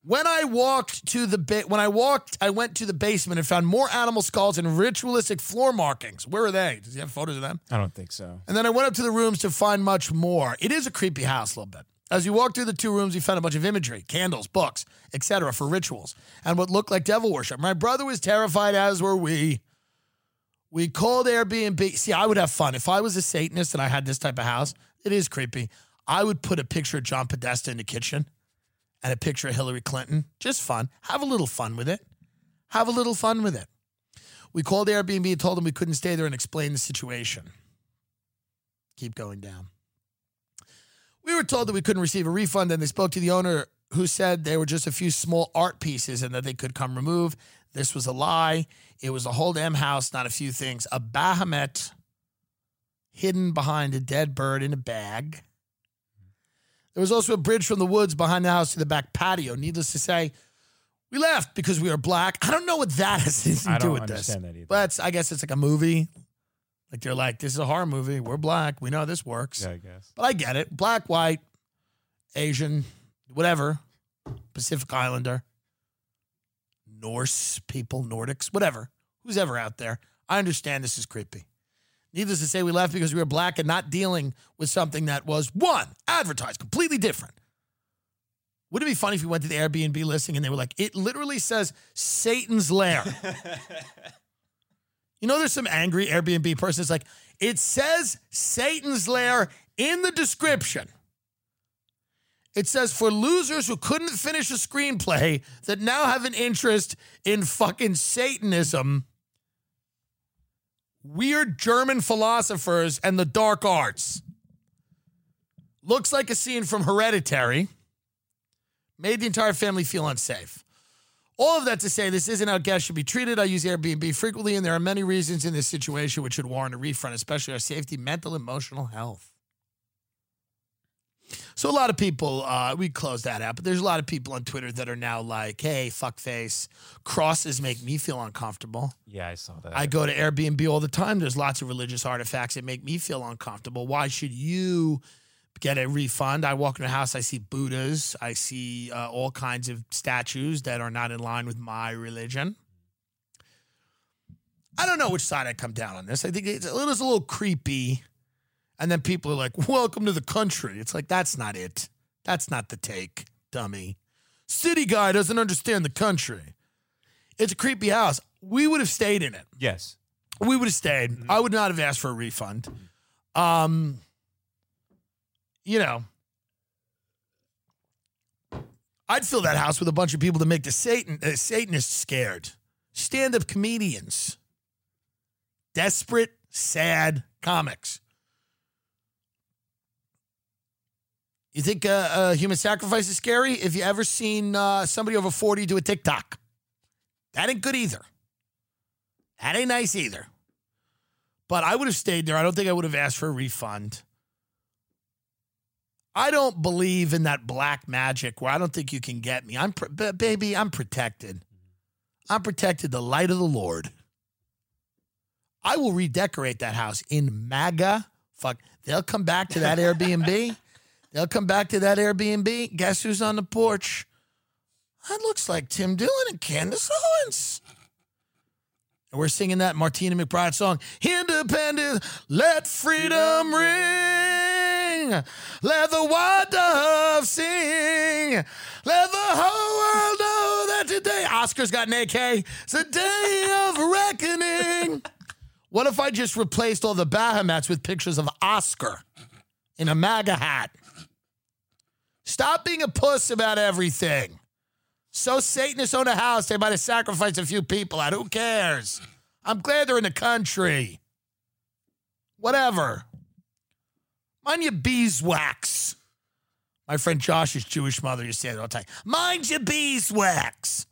When I walked to the ba- when I walked, I went to the basement and found more animal skulls and ritualistic floor markings. Where are they? Does he have photos of them? I don't think so. And then I went up to the rooms to find much more. It is a creepy house a little bit. As we walked through the two rooms, we found a bunch of imagery, candles, books, etc. for rituals and what looked like devil worship. My brother was terrified, as were we. We called Airbnb. See, I would have fun. If I was a Satanist and I had this type of house, it is creepy. I would put a picture of John Podesta in the kitchen and a picture of Hillary Clinton. Just fun. Have a little fun with it. Have a little fun with it. We called Airbnb and told them we couldn't stay there and explain the situation. Keep going down. We were told that we couldn't receive a refund, and they spoke to the owner who said they were just a few small art pieces and that they could come remove This was a lie. It was a whole damn house, not a few things. A Baphomet hidden behind a dead bird in a bag. There was also a bridge from the woods behind the house to the back patio. Needless to say, we left because we are black. I don't know what that has to do with this. understand that either. But I guess it's like a movie. Like they're like, this is a horror movie. We're black. We know how this works. Yeah, I guess. But I get it. Black, white, Asian, whatever. Pacific Islander, Norse people, Nordics, whatever. Who's ever out there. I understand this is creepy. Needless to say, we left because we were black and not dealing with something that was one, advertised, completely different. Wouldn't it be funny if we went to the Airbnb listing and they were like, it literally says Satan's lair. you know, there's some angry Airbnb person that's like, it says Satan's lair in the description. It says for losers who couldn't finish a screenplay that now have an interest in fucking Satanism, weird German philosophers, and the dark arts. Looks like a scene from Hereditary. Made the entire family feel unsafe. All of that to say, this isn't how guests should be treated. I use Airbnb frequently, and there are many reasons in this situation which should warrant a refund, especially our safety, mental, emotional health. So a lot of people, uh, we closed that out, but there's a lot of people on Twitter that are now like, "Hey, fuckface, crosses make me feel uncomfortable." Yeah, I saw that. I go to Airbnb all the time. There's lots of religious artifacts that make me feel uncomfortable. Why should you get a refund? I walk in the house, I see Buddhas, I see uh, all kinds of statues that are not in line with my religion. I don't know which side I come down on this. I think it's a little, it's a little creepy. And then people are like, welcome to the country. It's like, that's not it. That's not the take, dummy. City guy doesn't understand the country. It's a creepy house. We would have stayed in it. yes. We would have stayed. I would not have asked for a refund. Um, you know, I'd fill that house with a bunch of people to make the Satan uh, Satanists scared. Stand-up comedians, desperate, sad comics. You think uh, uh, human sacrifice is scary? If you ever seen uh, somebody over forty do a TikTok, that ain't good either. That ain't nice either. But I would have stayed there. I don't think I would have asked for a refund. I don't believe in that black magic where I don't think you can get me. I'm baby, I'm protected. I'm protected the light of the Lord. I will redecorate that house in MAGA. Fuck, they'll come back to that Airbnb. They'll come back to that Airbnb. Guess who's on the porch? That looks like Tim Dillon and Candace Owens. And we're singing that Martina McBride song, Independent, let freedom ring. Let the white dove sing. Let the whole world know that today, Oscar's got an AK, it's a day of reckoning. What if I just replaced all the Baphomets with pictures of Oscar in a MAGA hat? Stop being a puss about everything. So Satanists own a house, they might have sacrificed a few people out. Who cares? I'm glad they're in the country. Whatever. Mind your beeswax. My friend Josh's Jewish mother used to say that all the time. Mind your beeswax.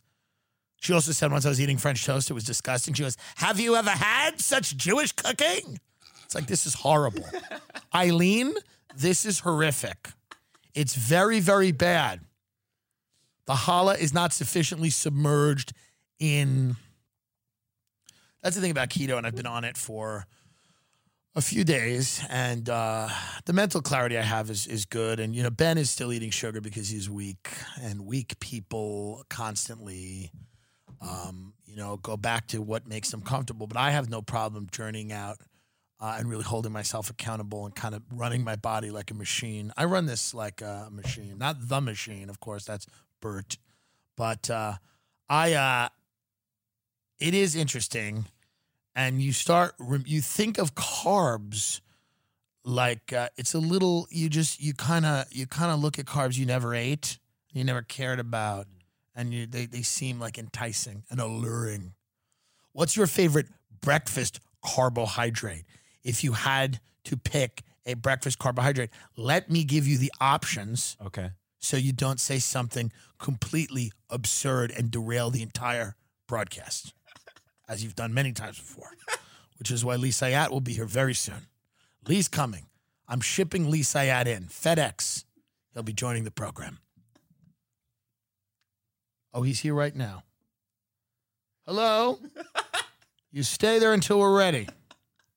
She also said once I was eating French toast, it was disgusting. She goes, Have you ever had such Jewish cooking? It's like, this is horrible. Eileen, this is horrific. It's very, very bad. The challah is not sufficiently submerged in. That's the thing about keto, and I've been on it for a few days, and uh, the mental clarity I have is is good. And you know, Ben is still eating sugar because he's weak, and weak people constantly, um, you know, go back to what makes them comfortable. But I have no problem journeying out uh, and really holding myself accountable and kind of running my body like a machine. I run this like a machine, not the machine, of course. That's Bert, but uh, I. Uh, it is interesting, and you start you think of carbs like uh, it's a little. You just you kind of you kind of look at carbs you never ate, you never cared about, and you they they seem like enticing and alluring. What's your favorite breakfast carbohydrate? If you had to pick a breakfast carbohydrate, let me give you the options Okay. so you don't say something completely absurd and derail the entire broadcast, as you've done many times before, which is why Lee Syatt will be here very soon. Lee's coming. I'm shipping Lee Syatt in. FedEx. He'll be joining the program. Oh, he's here right now. Hello? you stay there until we're ready.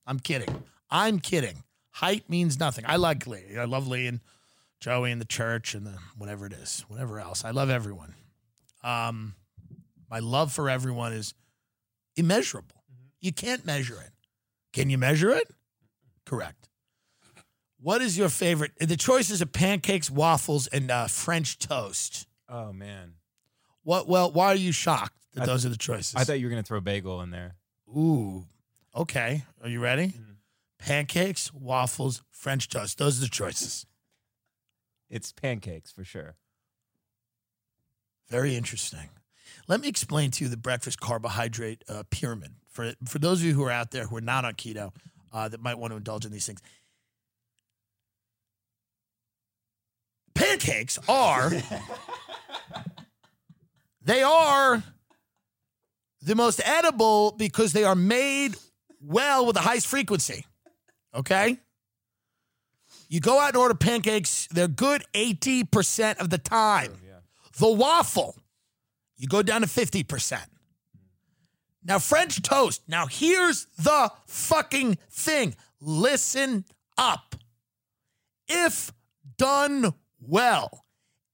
I'm kidding. I'm kidding. Height means nothing. I like Lee. I love Lee and Joey and the church and the whatever it is, whatever else. I love everyone. Um, my love for everyone is immeasurable. You can't measure it. Can you measure it? Correct. What is your favorite? The choices are pancakes, waffles, and uh, French toast. Oh man, What? Well, why are you shocked that I- those are the choices? I thought you were gonna throw bagel in there. Ooh. Okay. Are you ready? Pancakes, waffles, French toast. Those are the choices. It's pancakes for sure. Very interesting. Let me explain to you the breakfast carbohydrate uh, pyramid for for those of you who are out there who are not on keto uh, that might want to indulge in these things. Pancakes are they are the most edible because they are made well with the highest frequency. Okay? You go out and order pancakes, they're good 80% of the time. The waffle, you go down to 50%. Now, French toast. Now, here's the fucking thing. Listen up. If done well,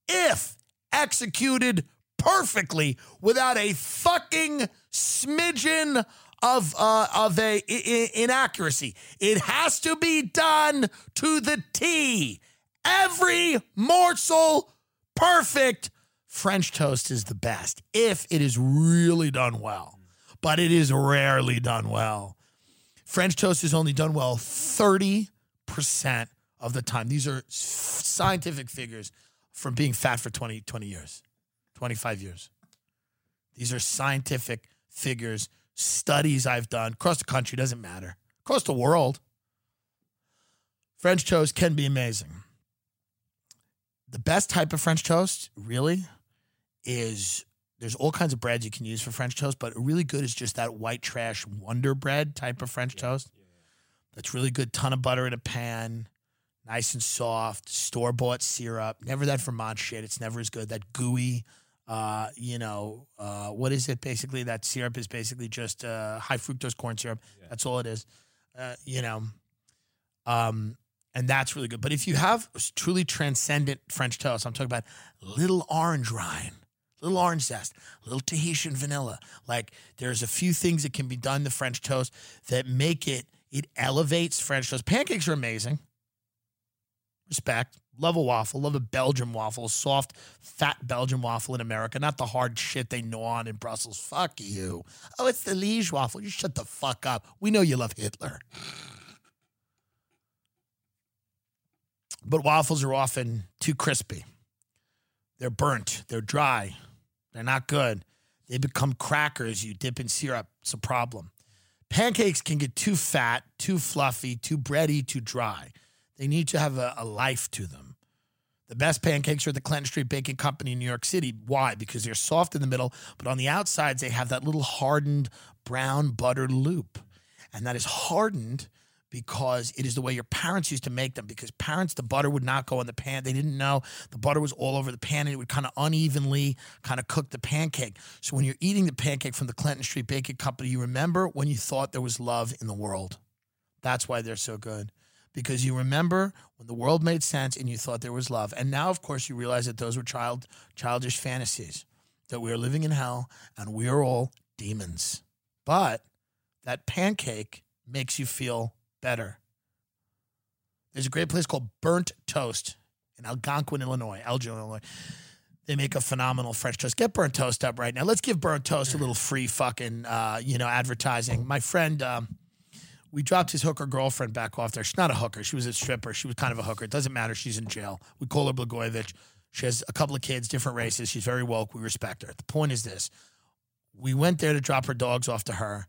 if executed perfectly without a fucking smidgen of uh, of a i- i- inaccuracy, it has to be done to the T. Every morsel perfect. French toast is the best if it is really done well, but it is rarely done well. French toast is only done well 30% of the time. These are scientific figures from being fat for 20, 20 years, 25 years. These are scientific figures, studies I've done across the country, doesn't matter, across the world. French toast can be amazing. The best type of French toast, really, is there's all kinds of breads you can use for French toast, but really good is just that white trash Wonder Bread type of French toast. That's really good. Ton of butter in a pan, nice and soft, store bought syrup. Never that Vermont shit. It's never as good. That gooey, uh, you know, uh, what is it basically? That syrup is basically just uh, high fructose corn syrup. That's all it is. Uh, you know, um, and that's really good. But if you have truly transcendent French toast, I'm talking about little orange rind, little orange zest, a little Tahitian vanilla. Like there's a few things that can be done to French toast that make it it elevates French toast. Pancakes are amazing. Respect. Love a waffle. Love a Belgian waffle, soft, fat Belgian waffle in America, not the hard shit they gnaw on in Brussels. Fuck you. Oh, it's the Liege waffle. You shut the fuck up. We know you love Hitler. But waffles are often too crispy. They're burnt. They're dry. They're not good. They become crackers you dip in syrup. It's a problem. Pancakes can get too fat, too fluffy, too bready, too dry. They need to have a, a life to them. The best pancakes are at the Clinton Street Baking Company in New York City. Why? Because they're soft in the middle, but on the outsides, they have that little hardened brown butter loop. And that is hardened because it is the way your parents used to make them. Because parents, the butter would not go in the pan. They didn't know the butter was all over the pan and it would kind of unevenly kind of cook the pancake. So when you're eating the pancake from the Clinton Street Baking Company, you remember when you thought there was love in the world. That's why they're so good. Because you remember when the world made sense and you thought there was love. And now, of course, you realize that those were child childish fantasies. That we are living in hell and we are all demons. But that pancake makes you feel better. There's a great place called Burnt Toast in Algonquin, Illinois, Elgin, Illinois. They make a phenomenal French toast. Get Burnt Toast up right now. Let's give Burnt Toast a little free fucking, uh, you know, advertising. My friend, um, we dropped his hooker girlfriend back off there. She's not a hooker. She was a stripper. She was kind of a hooker. It doesn't matter. She's in jail. We call her Blagojevich. She has a couple of kids, different races. She's very woke. We respect her. The point is this: we went there to drop her dogs off to her.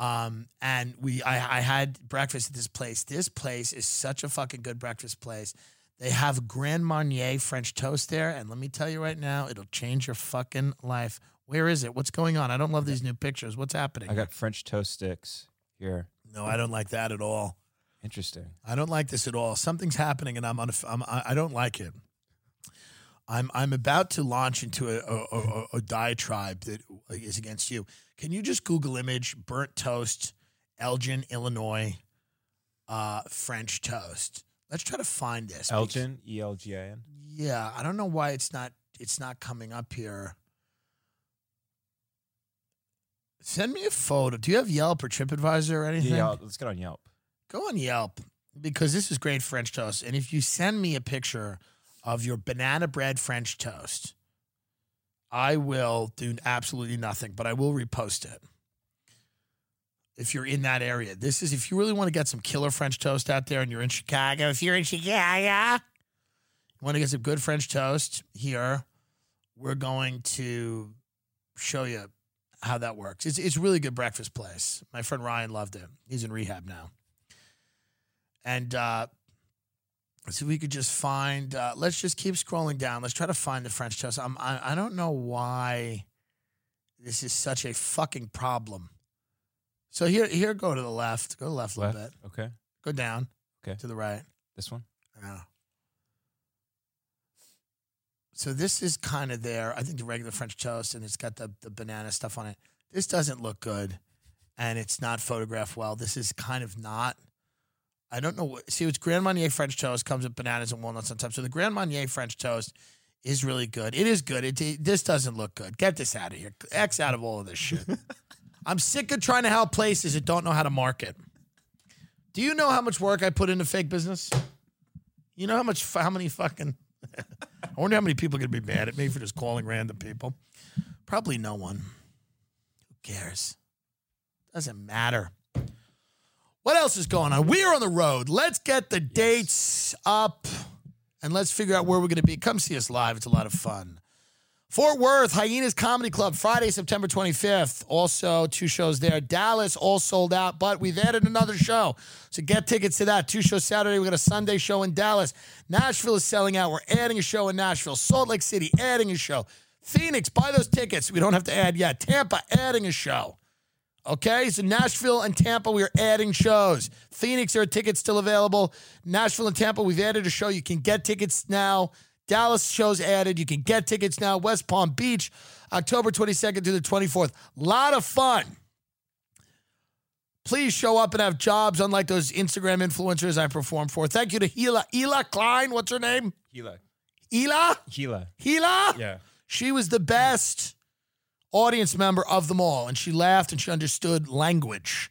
Um, and we, I, I had breakfast at this place. This place is such a fucking good breakfast place. They have Grand Marnier French toast there, and let me tell you right now, it'll change your fucking life Where is it? What's going on? I don't love these new pictures. What's happening? I got French toast sticks here. no, I don't like that at all. Interesting. I don't like this at all. Something's happening, and I'm on. A, I'm I I don't like it. I'm I'm about to launch into a, a, a, a diatribe that is against you. Can you just Google image burnt toast, Elgin, Illinois, uh, French toast? Let's try to find this. Elgin, E L G I N. Yeah, I don't know why it's not it's not coming up here. Send me a photo. Do you have Yelp or TripAdvisor or anything? Yeah, let's get on Yelp. Go on Yelp because this is great French toast. And if you send me a picture of your banana bread French toast, I will do absolutely nothing, but I will repost it. If you're in that area, this is if you really want to get some killer French toast out there and you're in Chicago, if you're in Chicago, you want to get some good French toast here, we're going to show you how that works. It's, it's really good breakfast place. My friend Ryan loved it. He's in rehab now. And uh, so we could just find. Uh, let's just keep scrolling down. Let's try to find the French toast. I'm, I I don't know why this is such a fucking problem. So here here go to the left. Go to the left a Left. little bit. Okay. Go down. Okay. To the right. This one. Yeah. So this is kind of there. I think the regular French toast, and it's got the the banana stuff on it. This doesn't look good, and it's not photographed well. This is kind of not. I don't know. What, see, it's Grand Marnier French toast comes with bananas and walnuts on top. So the Grand Marnier French toast is really good. It is good. It, it- this doesn't look good. Get this out of here. X out of all of this shit. I'm sick of trying to help places that don't know how to market. Do you know how much work I put into fake business? You know how much, how many fucking. I wonder how many people are going to be mad at me for just calling random people. Probably no one. Who cares? Doesn't matter. What else is going on? We're on the road. Let's get the dates up and let's figure out where we're going to be. Come see us live. It's a lot of fun. Fort Worth, Hyenas Comedy Club, Friday, September 25th. Also, two shows there. Dallas, all sold out, but we've added another show. So get tickets to that. Two shows Saturday. We got a Sunday show in Dallas. Nashville is selling out. We're adding a show in Nashville. Salt Lake City, adding a show. Phoenix, buy those tickets. We don't have to add yet. Tampa, adding a show. Okay, so Nashville and Tampa, we are adding shows. Phoenix, there are tickets still available. Nashville and Tampa, we've added a show. You can get tickets now. Dallas shows added. You can get tickets now. West Palm Beach, October 22nd to the 24th. Lot of fun. Please show up and have jobs, unlike those Instagram influencers I perform for. Thank you to Hila. Hila Klein, what's her name? Gila. Hila? Gila. Hila? Yeah. She was the best audience member of them all, and she laughed and she understood language.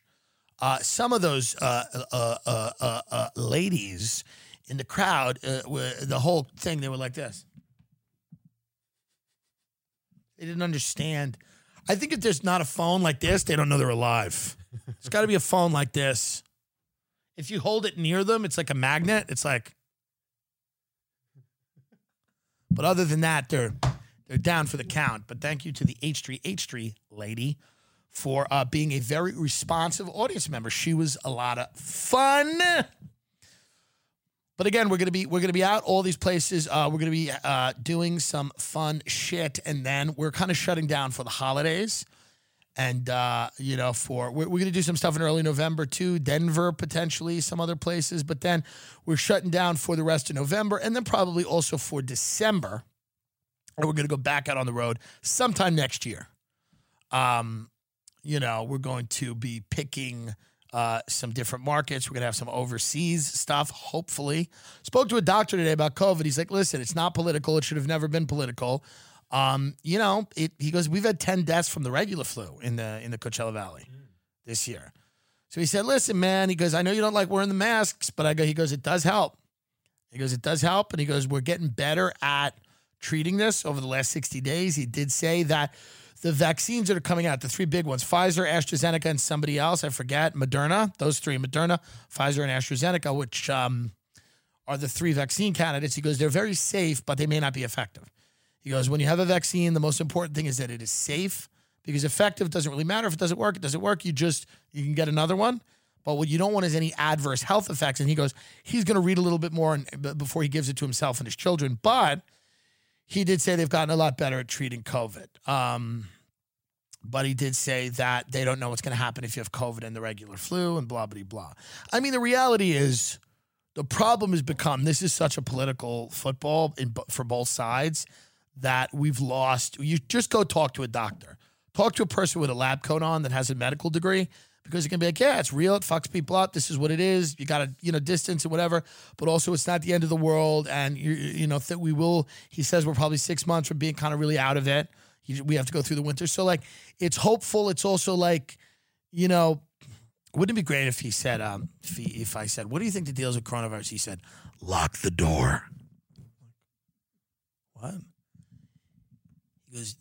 Uh, some of those uh, uh, uh, uh, ladies in the crowd, the whole thing, they were like this. They didn't understand. I think if there's not a phone like this, they don't know they're alive. It's got to be a phone like this. If you hold it near them, it's like a magnet. It's like. But other than that, they're they're down for the count. But thank you to the H3 H3 lady for uh, being a very responsive audience member. She was a lot of fun. But again, we're gonna be we're gonna be out all these places. Uh, we're gonna be uh, doing some fun shit, and then we're kind of shutting down for the holidays. And uh, you know, for we're, we're gonna do some stuff in early November too, Denver potentially, some other places. But then we're shutting down for the rest of November, and then probably also for December. And we're gonna go back out on the road sometime next year. Um, you know, we're going to be picking uh, some different markets. We're going to have some overseas stuff, hopefully. Spoke to a doctor today about COVID. He's like, listen, it's not political. It should have never been political. Um, you know, it, he goes, we've had 10 deaths from the regular flu in the in the Coachella Valley this year. So he said, listen, man, he goes, I know you don't like wearing the masks, but I go, he goes, it does help. He goes, it does help. And he goes, we're getting better at treating this over the last 60 days. He did say that the vaccines that are coming out, the three big ones, Pfizer, AstraZeneca, and somebody else, I forget, Moderna, those three, Moderna, Pfizer, and AstraZeneca, which um, are the three vaccine candidates. He goes, they're very safe, but they may not be effective. He goes, when you have a vaccine, the most important thing is that it is safe because effective doesn't really matter if it doesn't work. It doesn't work. You just, you can get another one. But what you don't want is any adverse health effects. And he goes, he's going to read a little bit more and, before he gives it to himself and his children. But he did say they've gotten a lot better at treating COVID. Um, but he did say that they don't know what's going to happen if you have COVID and the regular flu and blah, blah, blah. I mean, the reality is the problem has become this is such a political football in, for both sides that we've lost. You just go talk to a doctor, talk to a person with a lab coat on that has a medical degree because it can be like, yeah, it's real. It fucks people up. This is what it is. You got to, you know, distance and whatever. But also, it's not the end of the world. And you, you know, we will. He says we're probably six months from being kind of really out of it. We have to go through the winter. So like, it's hopeful. It's also like, you know, wouldn't it be great if he said, um, if, he, if I said, what do you think the deal is with coronavirus? He said, lock the door. What? He goes,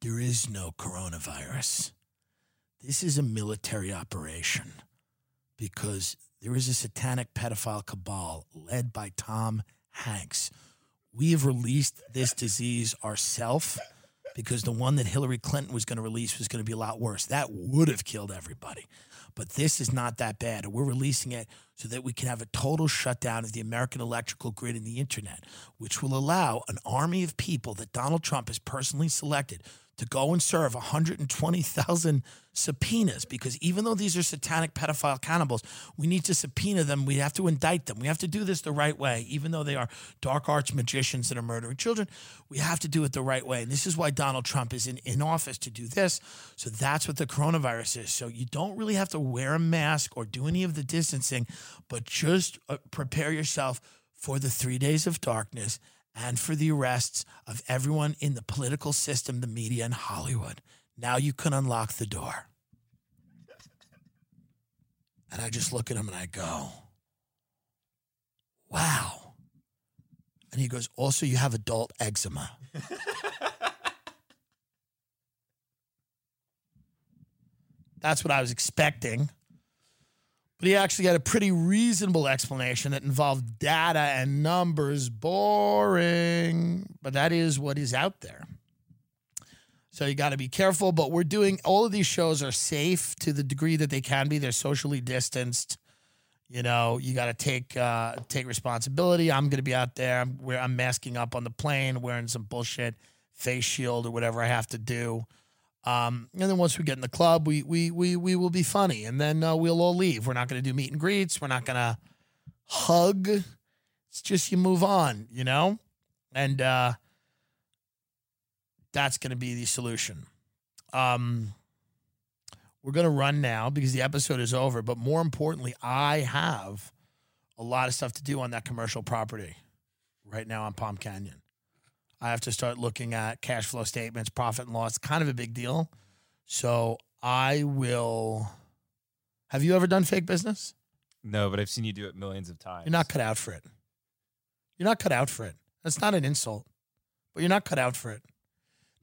there is no coronavirus. This is a military operation because there is a satanic pedophile cabal led by Tom Hanks. We have released this disease ourselves because the one that Hillary Clinton was going to release was going to be a lot worse. That would have killed everybody. But this is not that bad. We're releasing it so that we can have a total shutdown of the American electrical grid and the internet, which will allow an army of people that Donald Trump has personally selected to go and serve 120,000 subpoenas because even though these are satanic pedophile cannibals, we need to subpoena them. We have to indict them. We have to do this the right way. Even though they are dark arts magicians that are murdering children, we have to do it the right way. And this is why Donald Trump is in, in office to do this. So that's what the coronavirus is. So you don't really have to wear a mask or do any of the distancing, but just uh, prepare yourself for the three days of darkness and for the arrests of everyone in the political system, the media, and Hollywood. Now you can unlock the door. And I just look at him and I go, wow. And he goes, also, you have adult eczema. That's what I was expecting. But he actually had a pretty reasonable explanation that involved data and numbers. Boring. But that is what is out there. So you got to be careful. But we're doing all of these shows are safe to the degree that they can be. They're socially distanced. You know, you got to take uh, take responsibility. I'm going to be out there. I'm, I'm masking up on the plane, wearing some bullshit face shield or whatever I have to do. Um, and then once we get in the club, we we we we will be funny, and then uh, we'll all leave. We're not going to do meet and greets. We're not going to hug. It's just you move on, you know, and uh, that's going to be the solution. Um, we're going to run now because the episode is over. But more importantly, I have a lot of stuff to do on that commercial property right now on Palm Canyon. I have to start looking at cash flow statements, profit and loss, kind of a big deal. So I will. Have you ever done fake business? No, but I've seen you do it millions of times. You're not cut out for it. You're not cut out for it. That's not an insult, but you're not cut out for it.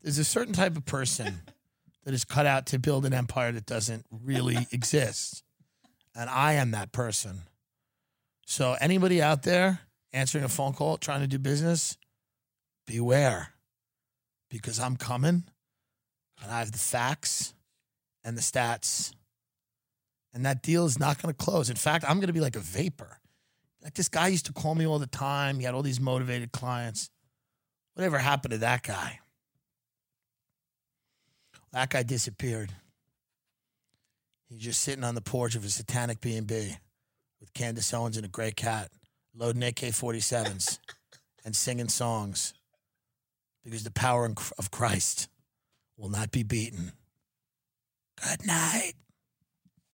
There's a certain type of person that is cut out to build an empire that doesn't really exist. And I am that person. So, anybody out there answering a phone call, trying to do business, beware because I'm coming and I have the facts and the stats. And that deal is not going to close. In fact, I'm going to be like a vapor. Like this guy used to call me all the time. He had all these motivated clients. Whatever happened to that guy? That guy disappeared. He's just sitting on the porch of a satanic B&B with Candace Owens and a gray cat, loading AK-47s and singing songs because the power of Christ will not be beaten. Good night.